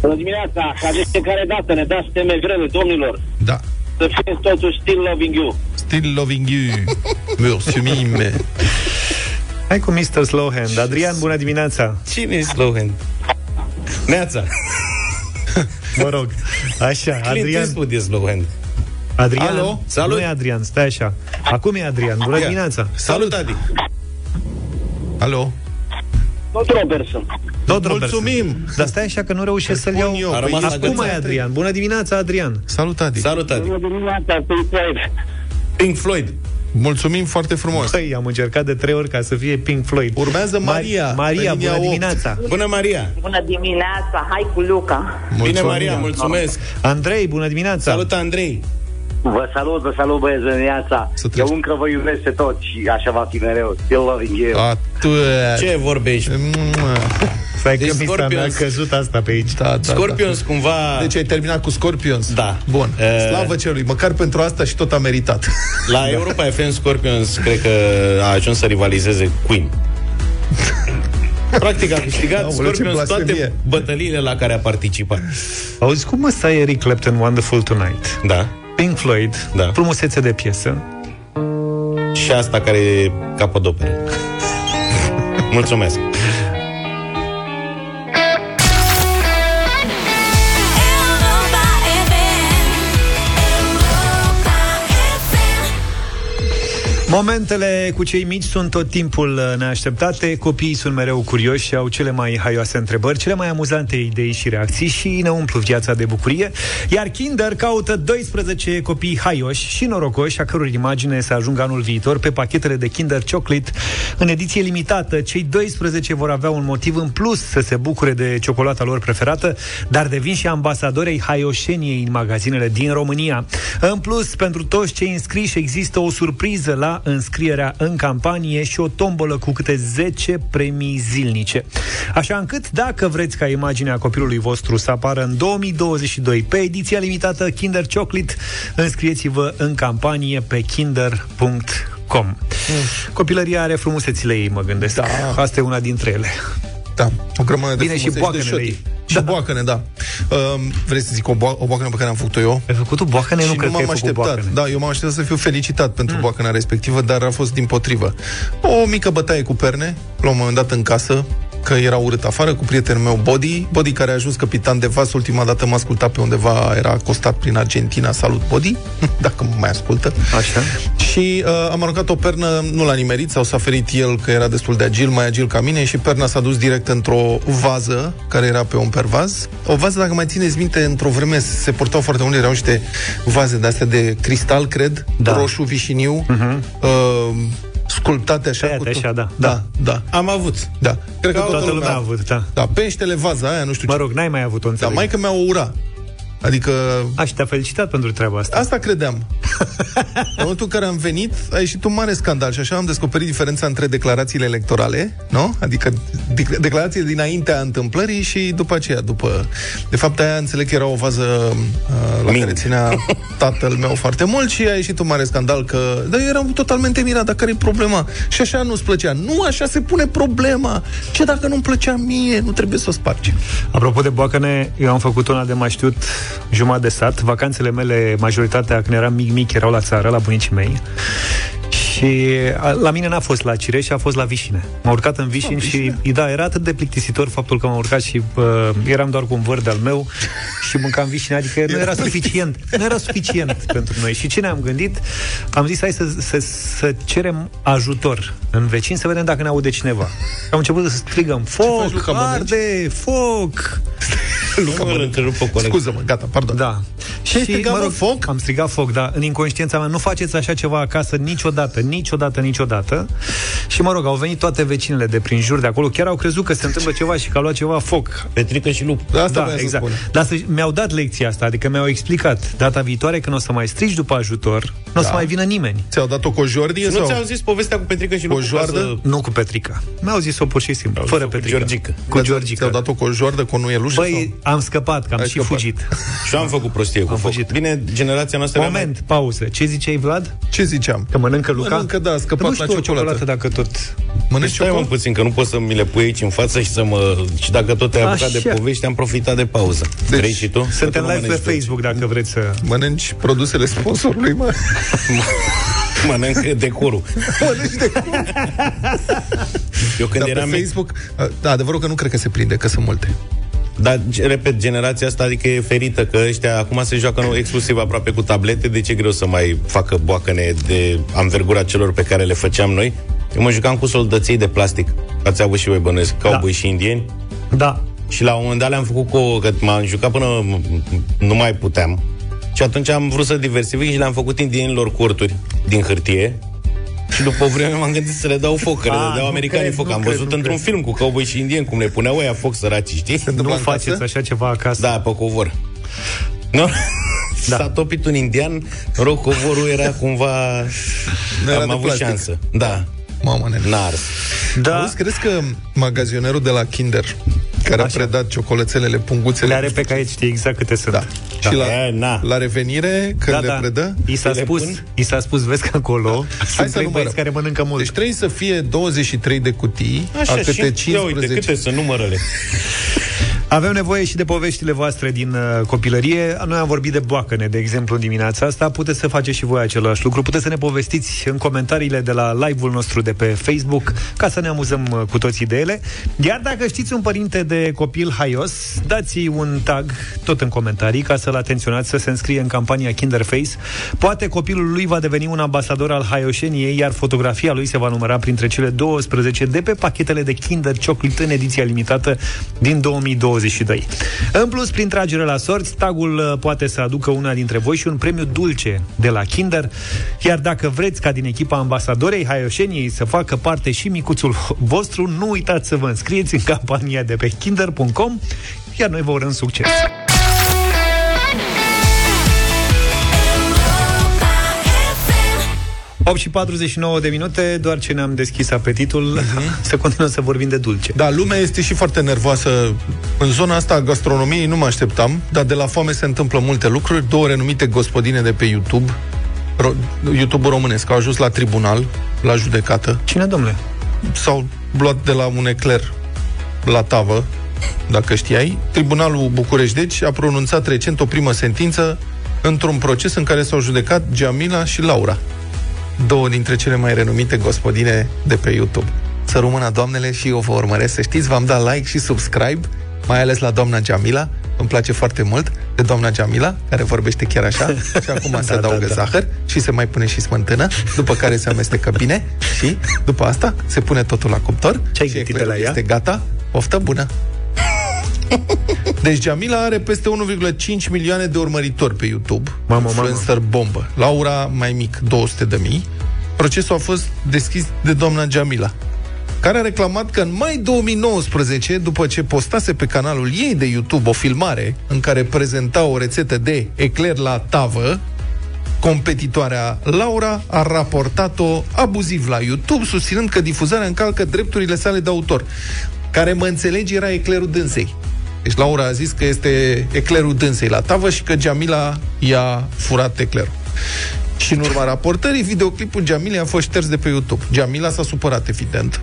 Bună dimineața! Ca de fiecare dată ne dați teme grele, domnilor. Da. Să fie totuși still loving you. Still loving you. Mulțumim. Hai cu Mr. Slowhand. Adrian, bună dimineața! Cine e Slowhand? Neața. Mă rog, așa, Clint Adrian. Eastwood e Slowhand. Adrian, Alo? Salut. Nu e Adrian, stai așa. Acum e Adrian. Bună Ia. dimineața. Salut, Adi. Alo? Tot Robertson. Tot Robert. Mulțumim. Dar stai așa că nu reușesc să-l spun iau. eu, A păi rămas la Acum gât. e Adrian. Bună dimineața, Adrian. Salut, Adi. Salut, Adi. Bună dimineața, Pink Floyd. Pink Floyd. Mulțumim foarte frumos. Păi, am încercat de trei ori ca să fie Pink Floyd. Urmează Mar- Maria, Maria, pe linia bună 8. dimineața. Bună, Maria! Bună dimineața, hai cu Luca. Bine, Maria, mulțumesc! Andrei, bună dimineața. Salut, Andrei! Vă salut, vă salut băieți de dimineața. Să treci. Eu încă vă iubesc pe toți și așa va fi mereu. Still loving you. Atu... Ce vorbești? Stai Deci că mi s-a Scorpions- mi-a căzut asta pe aici. Da, da, Scorpions cumva... Da. Deci ai terminat cu Scorpions? Da. Bun. Eh. Slavă celui. Măcar pentru asta și tot a meritat. La Europa FM Scorpions cred că a ajuns să rivalizeze Queen. Practic a câștigat Aoleu, ce Scorpions blasfemie. toate bătăliile la care a participat. Auzi, cum ăsta e Eric Clapton Wonderful Tonight? Da. Pink Floyd, Da. frumusețe de piesă. Și asta care e capodoperă. Mulțumesc. Momentele cu cei mici sunt tot timpul uh, neașteptate, copiii sunt mereu curioși și au cele mai haioase întrebări, cele mai amuzante idei și reacții și ne umplu viața de bucurie, iar Kinder caută 12 copii haioși și norocoși, a căror imagine să ajungă anul viitor pe pachetele de Kinder Chocolate în ediție limitată. Cei 12 vor avea un motiv în plus să se bucure de ciocolata lor preferată, dar devin și ambasadori ai haioșeniei în magazinele din România. În plus, pentru toți cei înscriși există o surpriză la înscrierea în campanie și o tombolă cu câte 10 premii zilnice. Așa încât, dacă vreți ca imaginea copilului vostru să apară în 2022 pe ediția limitată Kinder Chocolate, înscrieți-vă în campanie pe kinder.com. Copilăria are frumusețile ei, mă gândesc. Da. Asta e una dintre ele. Da, o grămadă de Bine, și frumuseți boacănele de șoti. ei. Și Da. boacăne, da. Uh, vrei să zic o, bo- o boacănă pe care am făcut-o eu? Ai făcut tu boacăne? Nu și cred nu că m-am ai făcut așteptat. boacăne. Da, eu m-am așteptat să fiu felicitat pentru mm. boacăna respectivă, dar a fost din potrivă. O mică bătaie cu perne, la un moment dat în casă, că era urât afară, cu prietenul meu Body, Body care a ajuns capitan de vas, ultima dată m-a ascultat pe undeva, era acostat prin Argentina, salut Body, dacă mă mai ascultă. Așa. Și uh, am aruncat o pernă, nu l-a nimerit, sau s-a ferit el că era destul de agil, mai agil ca mine și perna s-a dus direct într-o vază care era pe un pervaz. O vază, dacă mai țineți minte, într-o vreme se portau foarte mult, erau niște vaze de astea de cristal, cred, Da. roșu, vișiniu, uh-huh. uh, sculptate așa. Tăiate tot- așa, da. Da, da, Am avut. da. Cred că Toată lumea a avut, da. Da, peștele, vaza aia, nu știu Mă ce. rog, n-ai mai avut-o, Da, înțeleg. mai că mi-a o ura. Adică Aș, și te-a felicitat pentru treaba asta. Asta credeam. în momentul în care am venit, a ieșit un mare scandal și așa am descoperit diferența între declarațiile electorale, nu? Adică dec- declarațiile dinaintea întâmplării și după aceea, după... De fapt, aia înțeleg că era o vază uh, la Mint. care ținea tatăl meu foarte mult și a ieșit un mare scandal că... Dar eu eram totalmente mirat, dar care e problema? Și așa nu-ți plăcea. Nu, așa se pune problema. Ce dacă nu-mi plăcea mie? Nu trebuie să o spargi. Apropo de boacăne, eu am făcut una de mai știut jumătate de sat. Vacanțele mele, majoritatea, când eram mic-mic, erau la țară, la bunicii mei. Și a, la mine n-a fost la Cireș, a fost la Vișine. M-am urcat în Vișin și da, era atât de plictisitor faptul că m-am urcat și uh, eram doar cu un văr de-al meu și mâncam Vișine, adică nu era suficient. Nu era suficient pentru noi. Și ce ne-am gândit? Am zis, hai să, să, să cerem ajutor în vecin, să vedem dacă ne aude cineva. Am început să strigăm, faci, foc, Luca, mănânci? arde, foc! Nu mă întrerupă coleg. Scuză-mă, gata, pardon. Da. Și ai strigat, mă, foc? Am strigat foc, da. În inconștiența mea, nu faceți așa ceva acasă niciodată, niciodată, niciodată. Și mă rog, au venit toate vecinele de prin jur de acolo, chiar au crezut că se întâmplă ceva și că a luat ceva foc. Petrică și lup. Da, asta da, voiam să exact. spun. Dar să, mi-au dat lecția asta, adică mi-au explicat data viitoare când o să mai strigi după ajutor, nu o Da. să mai vină nimeni. Ți-au dat o cojordie? Nu sau? ți-au zis povestea cu Petrică și lup? O joardă? Nu cu Petrica. Mi-au zis-o pur și simplu, fără cu Petrica. Georgica. Cu Georgica. Ți-au dat o cojoardă cu o nuielușă? Băi, am scăpat, că am Ai și scăpat. fugit. Și eu am făcut prostie cu Am foc. fugit. Bine, generația noastră era Moment, pauză. Ce ziceai, Vlad? sau? Ce ziceam? Că mănâncă Luca? Mănâncă, da, a scăpat nu știu la o ciocolată. ciocolată dacă tot... Mai... Mănânci Stai mă ciocolată? puțin, că nu pot să mi le pui aici în față și să mă... Și dacă tot te-ai apucat Așa. de povești, am profitat de pauză. Deci, Vrei și tu? Suntem Că tu nu live pe mănânci dulce. Facebook dacă vreți să... Mănânci produsele sponsorului, mă. Mănânc decorul. Mănânci de Eu când Dar pe eram mic, Facebook, da, adevărul că nu cred că se prinde, că sunt multe. Dar, repet, generația asta adică e ferită, că ăștia acum se joacă nu, exclusiv aproape cu tablete, deci e greu să mai facă boacăne de anvergura celor pe care le făceam noi. Eu mă jucam cu soldăței de plastic. Ați avut și voi bănuiesc, cowboy și indieni. Da. Și la un moment dat le-am făcut cu o, că m-am jucat până nu mai puteam. Și atunci am vrut să diversific și le-am făcut indienilor corturi din hârtie Și după o vreme m-am gândit să le dau foc, că le Ah, dădeau nu americanii cred, foc. nu Am cred, văzut nu într-un cred. film cu cowboy și indieni cum le puneau ăia foc săraci, știi? Nu întâmplă în faceți casă? așa ceva acasă. Da, pe covor. Nu? Da. S-a topit un indian, rog, covorul era cumva... Nu era Am de avut plastic. șansă. Da, Mamă, nene. n-a ars. Da. Auzi, crezi că magazionerul de la Kinder, care Așa. a predat ciocolățele, punguțele... Le are pe caiet, știi exact câte sunt. Da. Și la, E, na. la revenire, când le predă... I s-a le spus, pun? i s-a spus, vezi că acolo Hai sunt să trei numărăm. băieți care mănâncă mult. Deci trebuie să fie 23 de cutii, a câte și, ia 15... uite, câte sunt numărele. Avem nevoie și de poveștile voastre din uh, copilărie. Noi am vorbit de boacăne, de exemplu, în dimineața asta. Puteți să faceți și voi același lucru. Puteți să ne povestiți în comentariile de la live-ul nostru de pe Facebook, ca să ne amuzăm uh, cu toții de ele. Iar dacă știți un părinte de copil haios, dați un tag tot în comentarii ca să-l atenționați să se înscrie în campania Kinderface. Poate copilul lui va deveni un ambasador al haioșeniei, iar fotografia lui se va număra printre cele 12 de pe pachetele de Kinder Chocolate în ediția limitată din 2022. În plus, prin tragere la sorți, tagul uh, poate să aducă una dintre voi și un premiu dulce de la Kinder, iar dacă vreți ca din echipa ambasadorei haioșeniei să facă parte și micuțul vostru, nu uitați să vă înscrieți în campania de pe kinder.com, iar noi vă urăm succes! 8 și 49 de minute, doar ce ne-am deschis apetitul, să continuăm să vorbim de dulce. Da, lumea este și foarte nervoasă. În zona asta a gastronomiei nu mă așteptam, dar de la foame se întâmplă multe lucruri. Două renumite gospodine de pe YouTube, ro- YouTube-ul românesc, au ajuns la tribunal, la judecată. Cine, domnule? S-au luat de la un ecler la tavă, dacă știai. Tribunalul București, deci, a pronunțat recent o primă sentință într-un proces în care s-au judecat Jamila și Laura, două dintre cele mai renumite gospodine de pe YouTube. Să rămână doamnele și eu vă urmăresc. Să știți, v-am dat like și subscribe, mai ales la doamna Jamila. Îmi place foarte mult de doamna Jamila, care vorbește chiar așa. Și acum se Da, adaugă da, da. zahăr și se mai pune și smântână, după care se amestecă bine și după asta se pune totul la cuptor. Ce-ai și gătit de eclerul la ea? Este gata. Poftă bună! Deci Jamila are peste 1,5 milioane de urmăritori pe YouTube. Mamă, influencer bombă. Laura, mai mic, 200 de mii. Procesul a fost deschis de doamna Jamila, care a reclamat că în mai 2019, după ce postase pe canalul ei de YouTube o filmare în care prezenta o rețetă de ecler la tavă, competitoarea Laura a raportat-o abuziv la YouTube, susținând că difuzarea încalcă drepturile sale de autor. Care, mă înțelegi, era eclerul dânsei. Deci Laura a zis că este eclerul dânsei la tavă și că Jamila i-a furat eclerul. Și în urma raportării, videoclipul Jamilei a fost șters de pe YouTube. Jamila s-a supărat, evident.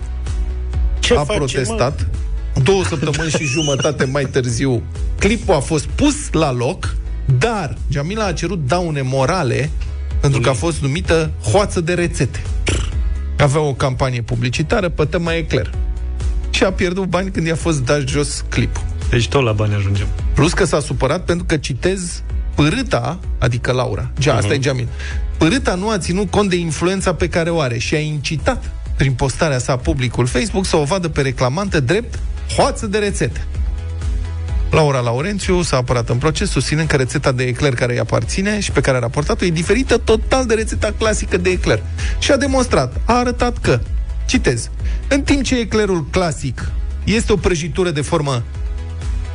Ce a face, protestat. Două săptămâni și jumătate mai târziu, clipul a fost pus la loc, dar Jamila a cerut daune morale pentru că a fost numită hoață de rețete. Avea o campanie publicitară pe tema ecler. Și a pierdut bani când i-a fost dat jos clipul. Deci tot la bani ajungem. Plus că s-a supărat pentru că citez Pârâta, adică Laura, ja, asta e Jamil. Pârâta nu a ținut cont de influența pe care o are și a incitat prin postarea sa publicul Facebook să o vadă pe reclamantă drept hoață de rețete. Laura Laurențiu s-a apărat în proces, susținând că rețeta de ecler care îi aparține și pe care a raportat-o e diferită total de rețeta clasică de ecler. Și a demonstrat, a arătat că, citez, în timp ce eclerul clasic este o prăjitură de formă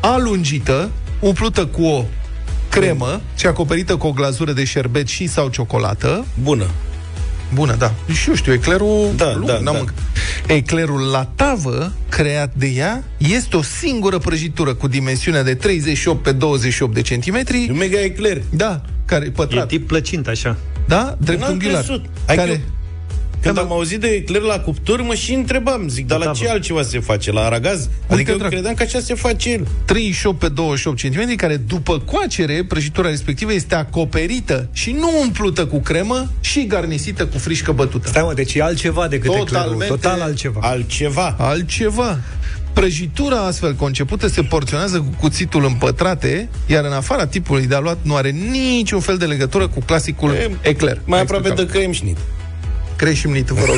alungită, umplută cu o cremă și acoperită cu o glazură de șerbet și sau ciocolată. Bună. Bună, da. Și eu știu, eclerul Da, lung, da, n-am da. mâncat. Eclerul la tavă, creat de ea, este o singură prăjitură cu dimensiunea de 38 pe 28 de centimetri. Un mega ecler. Da, care E pătrat. tip plăcint, așa. Da, drept N-am unghiular. crezut. Hai că Care... eu- Când am auzit de ecler la cuptor, mă și întrebam, zic, dar la tavă. ce altceva se face? La aragaz? Adică eu dracu. credeam că așa se face el. 38 pe 28 cm, care după coacere, prăjitura respectivă este acoperită și nu umplută cu cremă și garnisită cu frișcă bătută. Stai mă, deci e altceva decât Totalmente- eclerul. Total altceva. Altceva. Altceva. Prăjitura astfel concepută se porționează cu cuțitul împătrate, iar în afara tipului de aluat nu are niciun fel de legătură cu clasicul E, ecler. Mai Hai aproape de explicam. cremșnit. Creșmnit, vă rog.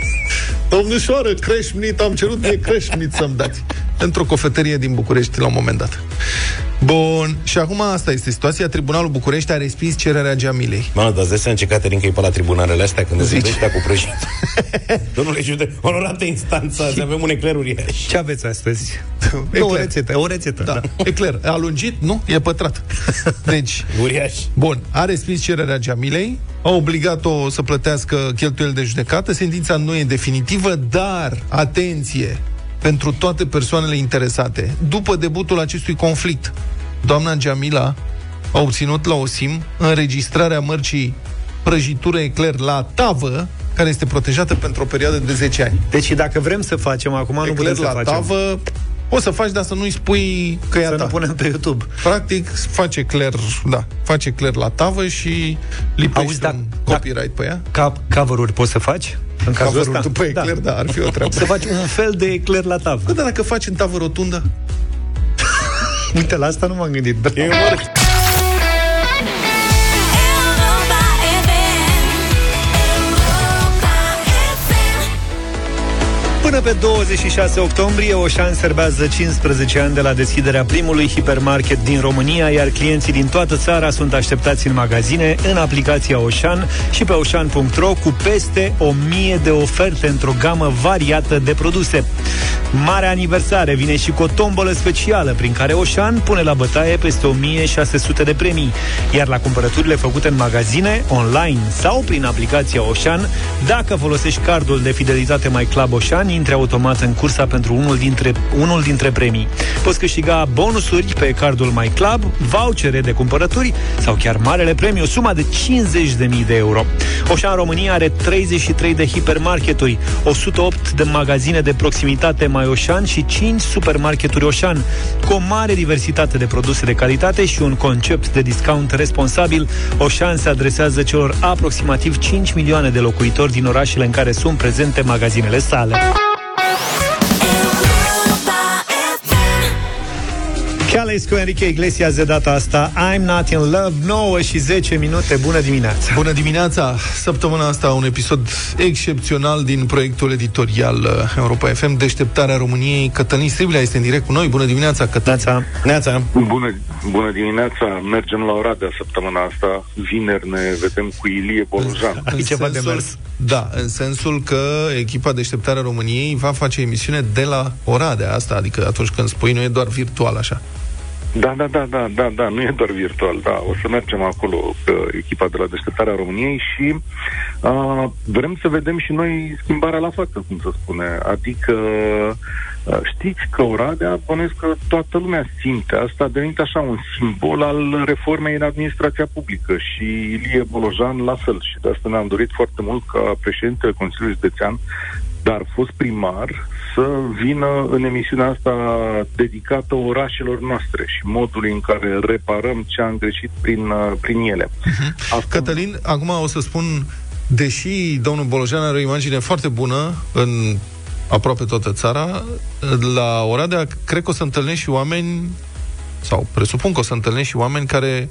Domnișoară, creșmnit, am cerut de creșmnit să-mi dați. Într-o cofetărie din București la un moment dat. Bun, și acum asta este situația. Tribunalul București a respins cererea Geamilei. Mă, dar îți dai seama ce Caterin că e pe la tribunalele astea când Zici? zici cu prăjit. Domnule jude, onorată instanță, azi avem un ecler uriaș. Ce aveți astăzi? Ecler. O rețetă, o rețetă. Da, e clar. A lungit? Nu, e pătrat. Deci, Uriaș. Bun, a respins cererea Geamilei, a obligat-o să plătească cheltuieli de judecată, sentința nu e definitivă, dar, atenție, pentru toate persoanele interesate, după debutul acestui conflict, doamna Geamila a obținut la OSIM înregistrarea mărcii prăjitură ecler la tavă, care este protejată pentru o perioadă de 10 ani. Deci dacă vrem să facem acum, nu putem Ecler să la facem. tavă, o să faci, dar să nu-i spui că e a Să ta. nu punem pe YouTube. Practic, face Claire, da, face Claire la tavă și lipește Auzi, da- un da- copyright pe ea. Ca cover-uri poți să faci? În cazul Cover-ul ăsta? după ecler, da. ar fi o treabă. Să faci un fel de ecler la tavă. Bă, dar dacă faci în tavă rotundă, Uite, la asta nu m-am gândit. Bravo. Până pe 26 octombrie, Oșan serbează 15 ani de la deschiderea primului hipermarket din România, iar clienții din toată țara sunt așteptați în magazine, în aplicația Oșan și pe oșan.ro cu peste 1000 de oferte într-o gamă variată de produse. Marea aniversare vine și cu o tombolă specială prin care Oșan pune la bătaie peste 1600 de premii, iar la cumpărăturile făcute în magazine, online sau prin aplicația Oșan, dacă folosești cardul de fidelitate My Club Oșan, intri automat în cursa pentru unul dintre, unul dintre premii. Poți câștiga bonusuri pe cardul My Club, vouchere de cumpărături sau chiar marele premiu, suma de 50.000 de euro. Oșan România are 33 de hipermarketuri, 108 de magazine de proximitate mai Oșan și 5 supermarketuri Oșan, cu o mare diversitate de produse de calitate și un concept de discount responsabil. Oșan se adresează celor aproximativ 5 milioane de locuitori din orașele în care sunt prezente magazinele sale. Calais cu Enrique Iglesias de data asta I'm Not In Love 9 și 10 minute Bună dimineața Bună dimineața! Săptămâna asta un episod excepțional din proiectul editorial uh, Europa FM, Deșteptarea României. Cătălin Striblea este în direct cu noi. Bună dimineața, Cătălin! Neața. Neața. Bună, bună dimineața, mergem la Oradea săptămâna asta. Vineri ne vedem cu Ilie Bolujan. Ai În ceva de sensul- mers. Da, în sensul că echipa Deșteptarea României va face emisiune de la Oradea asta, adică atunci când spui nu e doar virtual așa. Da, da, da, da, da, da, nu e doar virtual, da, o să mergem acolo cu echipa de la Deșteptarea României și uh, vrem să vedem și noi schimbarea la față, cum se spune. Adică uh, știți că Oradea, bănesc că toată lumea simte. Asta a devenit așa un simbol al reformei în administrația publică și Ilie Bolojan la fel și de asta ne-am dorit foarte mult ca președintele Consiliului Județean dar fost primar, să vină în emisiunea asta dedicată orașelor noastre și modului în care reparăm ce am greșit prin, uh, prin ele. Asta, Cătălin, acum o să spun, deși domnul Bolojan are o imagine foarte bună în aproape toată țara, la Oradea cred că o să întâlnești și oameni sau presupun că o să întâlnești și oameni care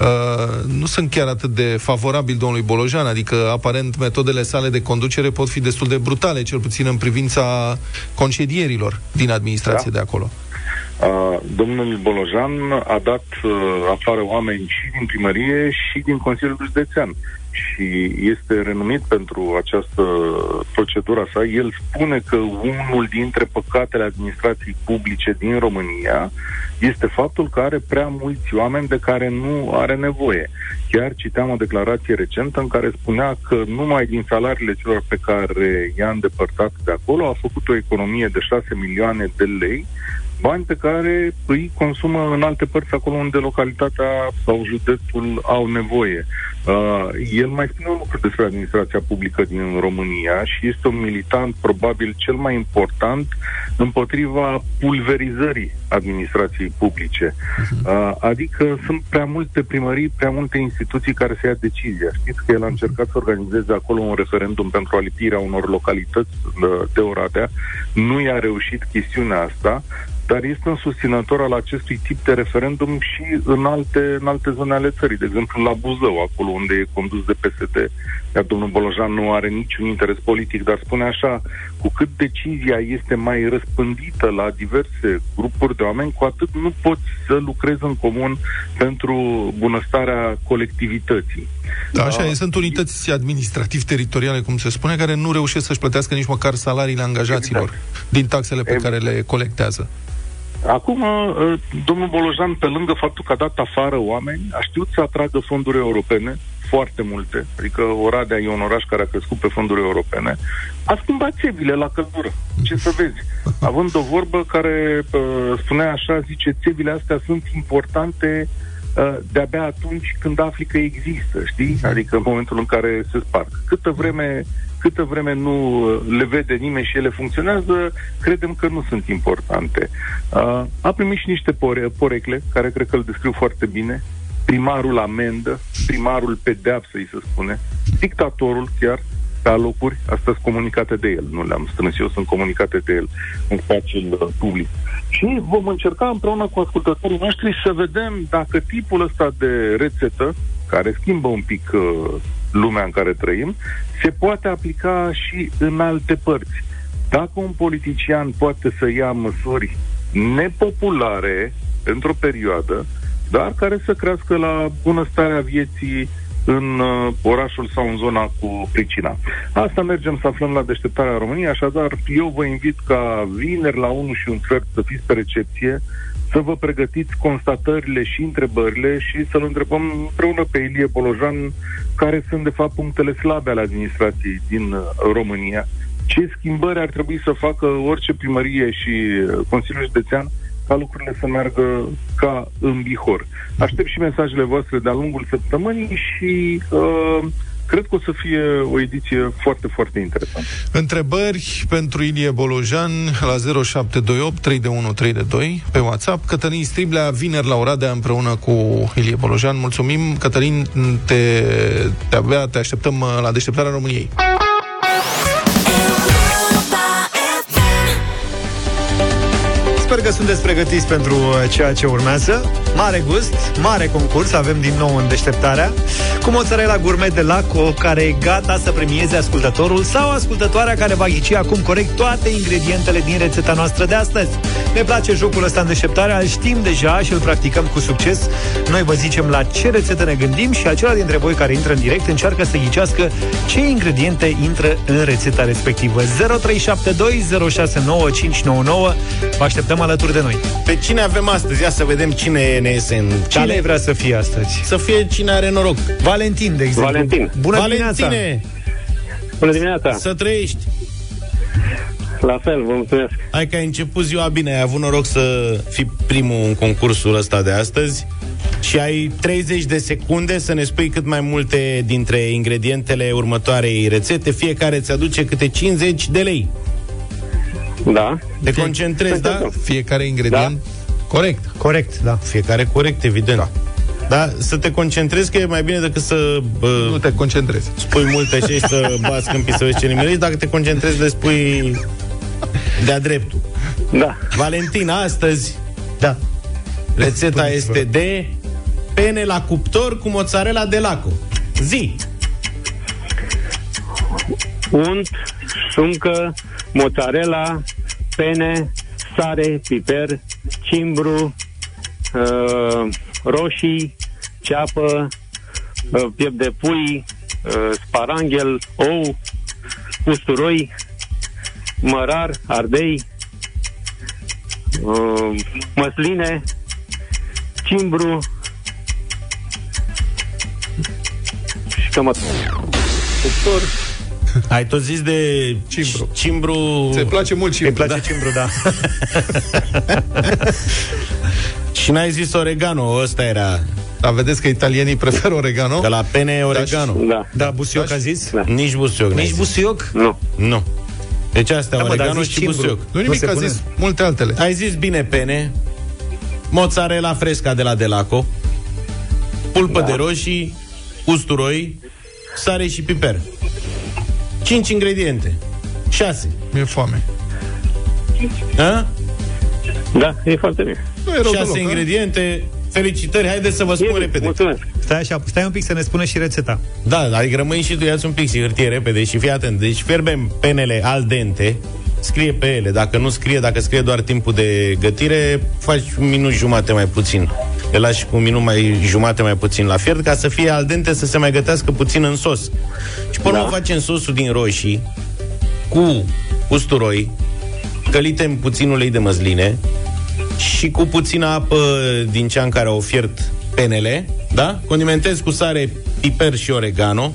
uh, nu sunt chiar atât de favorabili domnului Bolojan, adică aparent metodele sale de conducere pot fi destul de brutale, cel puțin în privința concedierilor din administrație Da. de acolo. Uh, domnul Bolojan a dat uh, afară oameni și din primărie și din Consiliul Județean și este renumit pentru această procedură sa. El spune că unul dintre păcatele administrației publice din România este faptul că are prea mulți oameni de care nu are nevoie. Chiar citeam o declarație recentă în care spunea că numai din salariile celor pe care i-a îndepărtat de acolo a făcut o economie de 6 milioane de lei bani pe care îi consumă în alte părți, acolo unde localitatea sau județul au nevoie. Uh, el mai spune un lucru despre administrația publică din România și este un militant probabil cel mai important împotriva pulverizării administrației publice. Uh, adică sunt prea multe primării, prea multe instituții care să ia decizia. Știți că el a încercat să organizeze acolo un referendum pentru alipirea unor localități uh, de Oradea. Nu i-a reușit chestiunea asta, dar este un susținător al acestui tip de referendum și în alte, în alte zone ale țării, de exemplu la Buzău, acolo unde e condus de PSD, iar domnul Bolojan nu are niciun interes politic, dar spune așa, cu cât decizia este mai răspândită la diverse grupuri de oameni, cu atât nu poți să lucrezi în comun pentru bunăstarea colectivității. Da, așa e. Sunt unități administrativ-teritoriale, cum se spune, care nu reușesc să-și plătească nici măcar salariile angajaților Exact. din taxele pe Ev- care le colectează. Acum, uh, domnul Bolojan, pe lângă faptul că a dat afară oameni, a știut să atragă fonduri europene, foarte multe, adică Oradea e un oraș care a crescut pe fonduri europene, a schimbat țevile la căldură. Ce să vezi? Având o vorbă care uh, spunea așa, zice, țevile astea sunt importante uh, de-abia atunci când afli că există, știi? Adică în momentul în care se sparg. Câtă vreme câtă vreme nu uh, le vede nimeni și ele funcționează, credem că nu sunt importante. Uh, a primit și niște pore- porecle, care cred că îl descriu foarte bine. Primarul amendă, primarul pedeapsă, îi se spune, dictatorul chiar, pe alocuri, astea sunt comunicate de el, nu le-am strâns eu, sunt comunicate de el în spațiul uh, public. Și vom încerca împreună cu ascultătorii noștri să vedem dacă tipul ăsta de rețetă, care schimbă un pic uh, lumea în care trăim, se poate aplica și în alte părți. Dacă un politician poate să ia măsuri nepopulare într-o perioadă, dar care să crească la bunăstarea vieții în uh, orașul sau în zona cu pricina. Asta mergem să aflăm la deșteptarea României, așadar eu vă invit ca vineri la 1 și un sfert să fiți pe recepție, să vă pregătiți constatările și întrebările și să-l întrebăm împreună pe Ilie Bolojan care sunt de fapt punctele slabe ale administrației din uh, România, ce schimbări ar trebui să facă orice primărie și uh, Consiliul Județean ca lucrurile să meargă ca în bihor. Aștept și mesajele voastre de-a lungul săptămânii și uh, cred că o să fie o ediție foarte, foarte interesantă. Întrebări pentru Ilie Bolojan la 0728 321 pe WhatsApp. Cătălin Striblea, vineri la Oradea împreună cu Ilie Bolojan. Mulțumim, Cătălin, te, te abia te așteptăm uh, la deșteptarea României. Sper că sunteți pregătiți pentru uh, ceea ce urmează. Mare gust, mare concurs, avem din nou în deșteptarea, cu mozzarella gourmet de Laco, care e gata să premieze ascultătorul sau ascultătoarea care va ghici acum corect toate ingredientele din rețeta noastră de astăzi. Ne place jocul ăsta în deșteptarea, îl știm deja și îl practicăm cu succes. Noi vă zicem la ce rețetă ne gândim și acela dintre voi care intră în direct încearcă să ghicească ce ingrediente intră în rețeta respectivă. 0372069599 Vă așteptăm alături de noi. Pe cine avem astăzi? Ia să vedem cine ne iese în Cine cale. vrea să fie astăzi? Să fie cine are noroc. Valentin, de exemplu. Valentin. Bună Valentine, dimineața! Bună dimineața! să trăiești. La fel, vă mulțumesc. Hai că ai început ziua bine, ai avut noroc să fii primul în concursul ăsta de astăzi și ai 30 de secunde să ne spui cât mai multe dintre ingredientele următoarei rețete. Fiecare îți aduce câte 50 de lei. Da. Te concentrezi, da? Fiecare ingredient corect. Corect, da. Fiecare corect, evident. Da. Da, să te concentrezi că e mai bine decât să bă, Nu te concentrezi. spui multe și să bați câmpii să vezi ce nimerești. Dacă te concentrezi, le spui de-a dreptul. Da. Valentin, astăzi Da. rețeta este de pene la cuptor cu mozzarella de laco. Zi! Unt, șuncă, mozzarella, pene, sare, piper, cimbru, uh, roșii, ceapă, uh, piept de pui, uh, sparanghel, ou, usturoi, mărar, ardei, uh, măsline, cimbru și cam atât. Cuptor. Ai tot zis de Cimbru. cimbru Se place mult și Îi place da. cimbru, da. și n-ai zis oregano, ăsta era Dar vedeți că italienii preferă oregano. de la pene oregano. Da. Da, busioc a zis? Da. Nici busuioc. n-ai Nici zis. busioc? Nu. Nu. Deci astea, Da, mă, dar oregano zici și cimbru. busuioc. Nu nimic, se a pune. zis multe altele. Ai zis bine pene, mozzarella fresca de la Delaco, pulpă da. de roșii, usturoi, sare și piper. 5 ingrediente. 6. Mi-e foame. Da? Da, e foarte bine. Nu e rău 6 deloc, da? ingrediente, Felicitări, haideți să vă spun repede. Mulțumesc. Stai așa, stai un pic să ne spune și rețeta. Da, adică rămâi și tu, ia un pic și hârtie repede și fii atent. Deci fierbem penele al dente, scrie pe ele. Dacă nu scrie, dacă scrie doar timpul de gătire, faci un minut jumate mai puțin. Le lași cu un minut mai jumate mai puțin la fiert ca să fie al dente să se mai gătească puțin în sos. Și până da. facem sosul din roșii cu usturoi, călite în puțin ulei de măsline și cu puțină apă din cea în care au fiert penele, da? Condimentezi cu sare, piper și oregano,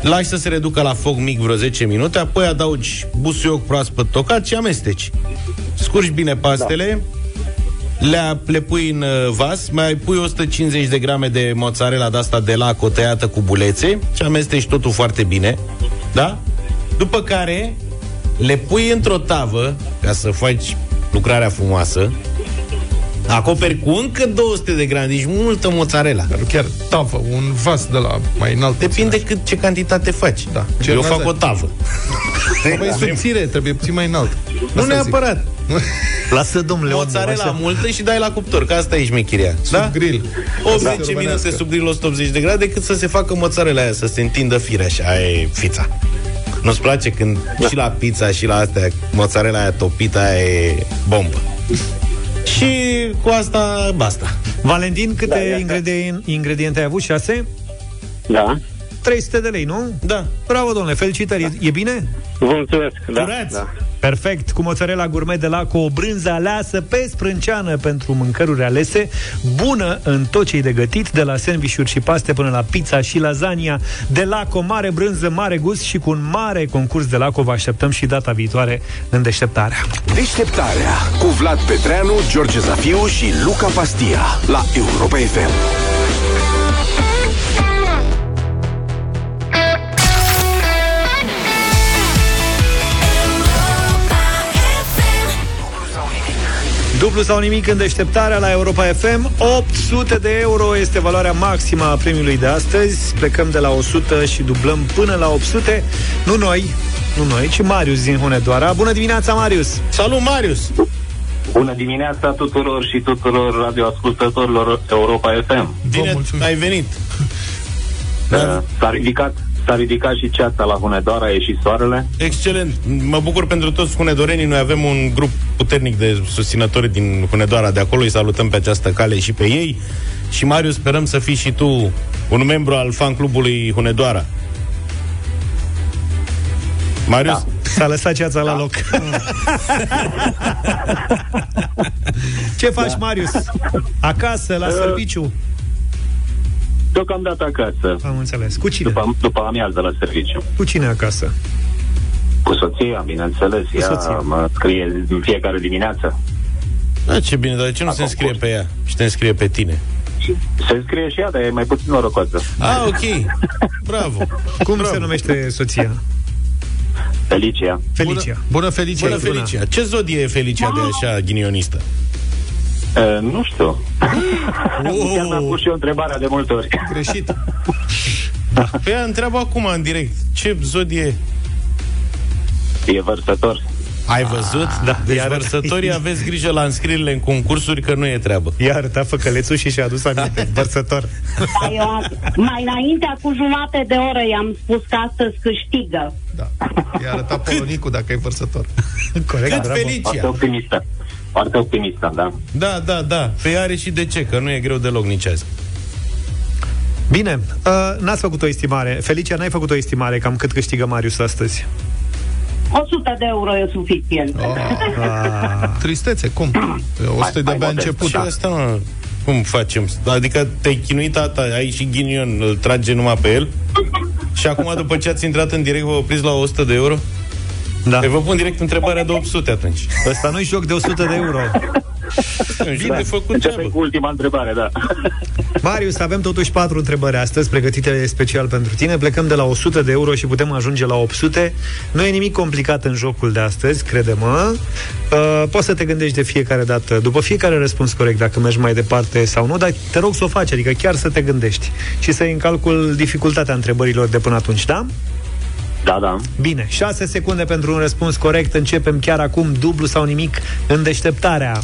lași să se reducă la foc mic vreo 10 minute, apoi adaugi busuioc proaspăt tocat și amesteci. Scurgi bine pastele, le, le pui în uh, vas, mai pui 150 de grame de mozzarella de asta de la tăiată cu bulețe și amesteci totul foarte bine, da? După care le pui într-o tavă ca să faci lucrarea frumoasă, acoperi cu încă 200 de grame, deci multă mozzarella. Dar chiar tavă, un vas de la mai înalt. Depinde cât ce cantitate faci. Da. Eu Ce fac o tavă. Mai subțire, trebuie puțin mai înalt. Nu Asta neapărat. Lasă domnule omul, Mozzarella așa. multă și dai la cuptor, că asta e șmechiria. Sub da? grill. 80 Să se minute românească. sub grill 180 de grade cât să se facă mozzarella aia, să se întindă fire așa, aia e fița. Nu-ți place când da. și la pizza și la astea mozzarella aia topită aia e bombă. și cu asta basta. Valentin, câte Da, ia, ingredien- ingrediente ai avut? 6? Da. 300 de lei, nu? Da. Bravo, domnule, felicitări. E, e bine? Vă mulțumesc. Da, Curați. da. Perfect, cu mozzarella gourmet de la cu o brânză aleasă pe sprânceană pentru mâncăruri alese, bună în tot ce de gătit, de la sandvișuri și paste până la pizza și lasagna, de la cu o mare brânză, mare gust și cu un mare concurs de la vă așteptăm și data viitoare în deșteptarea. Deșteptarea cu Vlad Petreanu, George Zafiu și Luca Pastia la Europa FM. Dublu sau nimic în deșteptarea la Europa FM 800 de euro este valoarea maximă a premiului de astăzi Plecăm de la 100 și dublăm până la 800 Nu noi, nu noi, ci Marius din Hunedoara Bună dimineața, Marius! Salut, Marius! Bună dimineața tuturor și tuturor radioascultătorilor Europa FM. Bine mulțumim. ai venit. Da. S-a ridicat, s-a ridicat și ceața la Hunedoara, a ieșit soarele. Excelent. Mă bucur pentru toți hunedorenii. Noi avem un grup puternic de susținători din Hunedoara de acolo. Îi salutăm pe această cale și pe ei. Și, Marius, sperăm să fii și tu un membru al fan clubului Hunedoara. Marius? Da. S-a lăsat ceața la loc Ce faci, Marius? Acasă, la serviciu? Deocamdată acasă, Am înțeles. Cu cine? după, după amiază la serviciu. Cu cine acasă? Cu soția, bineînțeles, ea soția. mă scrie în fiecare dimineață. Da, ce bine, dar de ce nu se înscrie pe ea și te înscrie pe tine? Se scrie și ea, dar e mai puțin norocoasă. Ah, ok. Bravo. Cum Bravo. se numește soția? Felicia. Felicia Bună, bună Felicia. Bună, Felicia. Ce zodie e Felicia de așa ghinionistă? Uh, nu știu. Oh. Chiar mi-am pus și eu întrebarea de multe ori. Greșit. Pe ea întreabă acum în direct. Ce zodie E vărsător. ai văzut? da, Deci iar- vărsătorii aveți grijă la înscrierile în concursuri că nu e treabă. I-a arătat făcălețul și și-a adus aminte Vărsător Eu, mai înainte, cu jumate de oră, i-am spus că astăzi câștigă. Da. I-a arătat Polonicul dacă e vărsător. Corect, Cât bravo. Foarte Felicia? Optimistă. Foarte optimistă, da. Da, da, da. Pe ea are și de ce, că nu e greu deloc nici azi. Bine, uh, n-ați făcut o estimare Felicia, n-ai făcut o estimare Cam cât câștigă Marius astăzi 100 de euro e suficient. Oh, Ah, tristețe, cum? 100 de mai abia modest, început. Și asta, mă, cum facem? Adică te-ai chinuit tata, ai și ghinion, îl trage numai pe el? Și acum, după ce ați intrat în direct, vă opriți la 100 de euro? Da, Păi vă pun direct întrebarea de 800 atunci. ăsta nu-i joc de 100 de euro Bine, de făcut Începe treabă. cu ultima întrebare, da. Marius, avem totuși patru întrebări astăzi Pregătite special pentru tine Plecăm de la 100 de euro și putem ajunge la 800 Nu e nimic complicat în jocul de astăzi, crede-mă uh, Poți să te gândești de fiecare dată După fiecare răspuns corect Dacă mergi mai departe sau nu Dar te rog să o faci, adică chiar să te gândești Și să iei în calcul dificultatea întrebărilor de până atunci, da? Da, da. Bine, 6 secunde pentru un răspuns corect. Începem chiar acum dublu sau nimic în deșteptarea.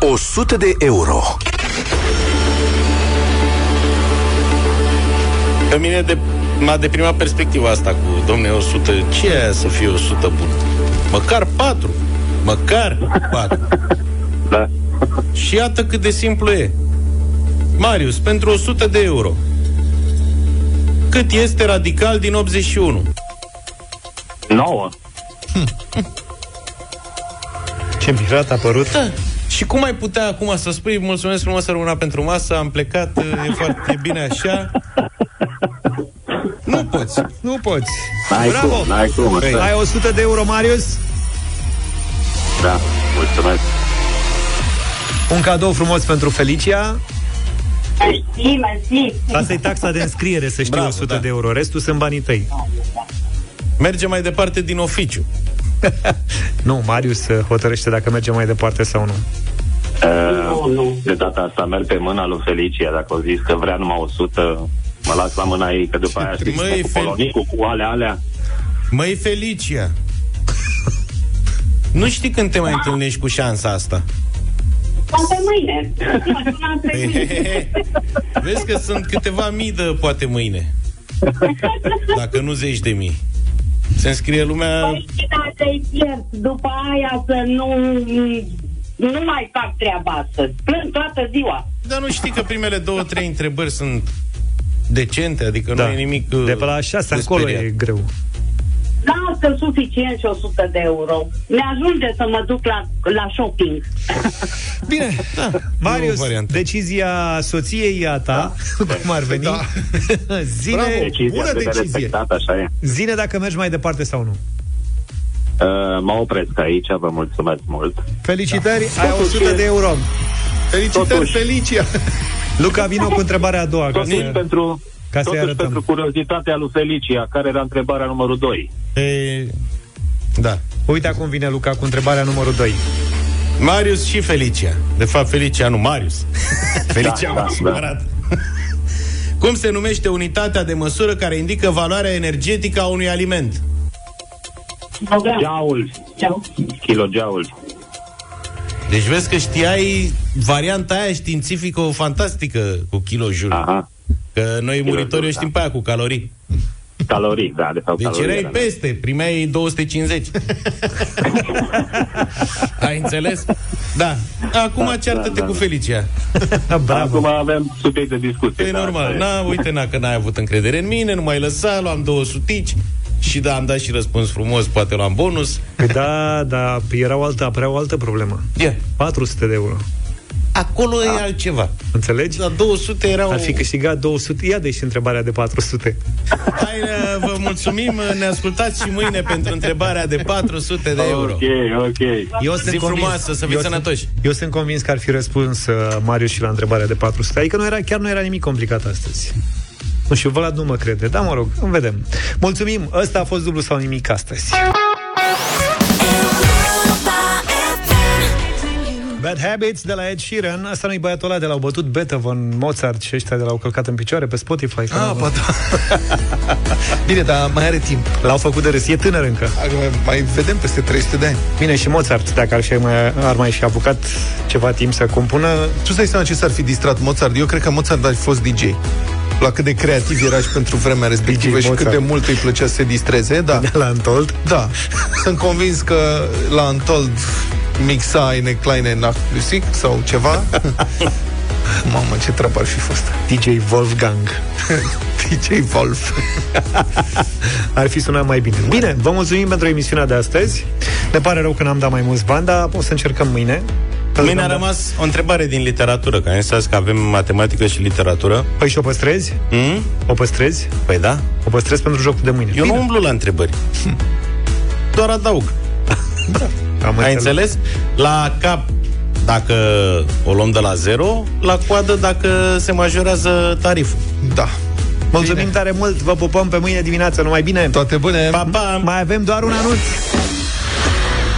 100 de euro. Pe mine de, m-a deprimat perspectiva asta cu, domne, 100, ce e să fie 100 bun? Măcar 4. Măcar 4. da. Și iată cât de simplu e. Marius, pentru 100 de euro, cât este radical din 81? 9. Ce mirat a părut. Da. Și cum ai putea acum să spui mulțumesc frumos să rămână pentru masă, am plecat, e foarte e bine așa. Nu poți. Nu poți. N-ai Bravo! cum, n-ai cum. Păi, așa. Ai 100 de euro, Marius? Da, mulțumesc. Un cadou frumos pentru Felicia. Mersi, mersi. Asta e taxa de înscriere, să știi, Bravo, 100 da. de euro. Restul sunt banii tăi. Merge mai departe din oficiu. Nu, Marius uh, hotărăște dacă merge mai departe sau nu. Uh, Nu, nu. de data asta merg pe mâna lui Felicia. Dacă o zis că vrea numai 100, mă las la mâna ei, că după aia știți, Măi, cu Fel- polonicul, cu alea, alea. Măi, Felicia, nu știi când te mai întâlnești cu șansa asta? Poate mâine. Mă sunați pe He, he, mâine. he. Vezi că sunt câteva mii de poate mâine. Dacă nu zeci de mii. Se înscrie lumea... Păi și dacă îi pierd după aia să nu... Nu mai fac treaba asta. Plâng toată ziua. Dar nu știi că primele două, trei întrebări sunt decente, adică Da. nu e nimic uh, De pe la 6 de încolo speriat. e greu. Lasă suficient și 100 de euro. Ne ajunge să mă duc la, la shopping. Bine, da. E Marius, o variantă. decizia soției e a ta, cum ar veni. Da. Zine, Bravo. Decizia bună trebuie decizie. respectată, așa e. zine dacă mergi mai departe sau nu. Uh, mă opresc aici, vă mulțumesc mult. Felicitări, ai 100 de euro. Felicitări, Totuși. Felicia! Luca, vino cu întrebarea a doua. Ca Totuși, să... pentru, ca să-i totuși arătăm. pentru curiozitatea lui Felicia, care era întrebarea numărul 2. E... Da. Uite acum vine Luca cu întrebarea numărul 2. Marius și Felicia. De fapt, Felicia, nu Marius. Felicia Da, m-a da, supărat. Cum se numește unitatea de măsură care indică valoarea energetică a unui aliment? Program. Jaul, Ceau. kilojaul. Deci vezi că știai varianta aia științifică fantastică cu kilojul. Aha. Că noi muritorii o da. știm pe aia cu calorii. Calorii, da, de fapt Deci calorii. erai da. peste, primeai 250. Ai înțeles? Da. Acum Da, ceartă-te da, da, cu da. Felicia. Bravo. Acum avem subiect de discuție. E da, normal. asta e. Na, uite, na, că n-ai avut încredere în mine, nu m-ai lăsat, luam două sutici și da, am dat și răspuns frumos, poate luam bonus. Păi da, da, era o altă, apărea o altă problemă. Ia. 400 de euro. Acolo e altceva. Înțelegi? La 200 erau... Ar fi câștigat 200. Ia deci întrebarea de 400. Hai, uh, vă mulțumim, ne ascultați și mâine pentru întrebarea de 400 de euro. Ok, ok. Eu Zi frumoasă, să fiți eu sănătoși. Sunt, eu sunt convins că ar fi răspuns uh, Marius și la întrebarea de 400. Adică nu era, chiar nu era nimic complicat astăzi. Nu știu, Vlad nu mă crede, dar mă rog, îmi vedem. Mulțumim, ăsta a fost dublu sau nimic astăzi. Bad Habits de la Ed Sheeran Asta nu-i băiatul ăla de la au bătut Beethoven, Mozart și ăștia de l-au călcat în picioare pe Spotify că Ah, n-au- ba da. Bine, dar mai are timp. L-au făcut de râs, e tânăr încă Mai vedem peste 300 de ani. Bine, și Mozart, dacă ar, fi mai, ar mai și apucat ceva timp să compună Tu stai seama ce s-ar fi distrat Mozart? Eu cred că Mozart ar fi fost DJ. La cât de creativ era și pentru vremea respectivă DJ și cât Mozart. de mult îi plăcea să se distreze, da. de la Antold Da. Sunt convins că la Antold mixa eine kleine Nachtmusik sau ceva. Mamă, ce treabă ar fi fost. DJ Wolfgang DJ Wolf. Ar fi sunat mai bine. Bine, vă mulțumim pentru emisiunea de astăzi. Ne pare rău că n-am dat mai mulți bani, dar o să încercăm mâine. Mâine a rămas o întrebare din literatură, că am zis că avem matematică și literatură. Păi și o păstrezi? Mm? O păstrezi? Păi da. O păstrezi pentru jocul de mâine. Eu nu umblu la întrebări. Doar adaug. Am Ai înțeles? La cap dacă o luăm de la zero, la coadă dacă se majorează tariful. Da. Mulțumim Bine. tare mult, vă pupăm pe mâine dimineață, numai bine. Toate bune. Pa, pa! Mai avem doar un anunț.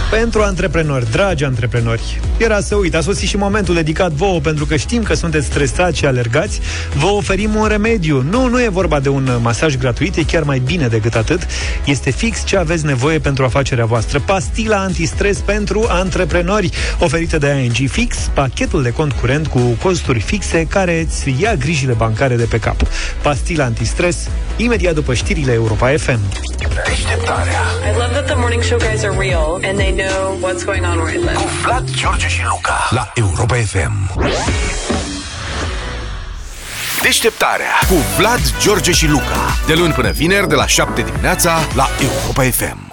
Pentru antreprenori, dragi antreprenori, era să uit, a sosit și momentul dedicat vouă, pentru că știm că sunteți stresați și alergați, vă oferim un remediu. Nu, nu e vorba de un masaj gratuit, e chiar mai bine decât atât. Este fix ce aveți nevoie pentru afacerea voastră. Pastila antistres pentru antreprenori, oferită de ING Fix, pachetul de cont curent cu costuri fixe care îți ia grijile bancare de pe cap. Pastila antistres, imediat după știrile Europa FM. Deșteptarea I love that the morning show guys are real and they know what's going on where I live. cu Vlad, George și Luca la Europa FM. Deșteptarea cu Vlad, George și Luca. De luni până vineri, de la 7 dimineața, la Europa FM.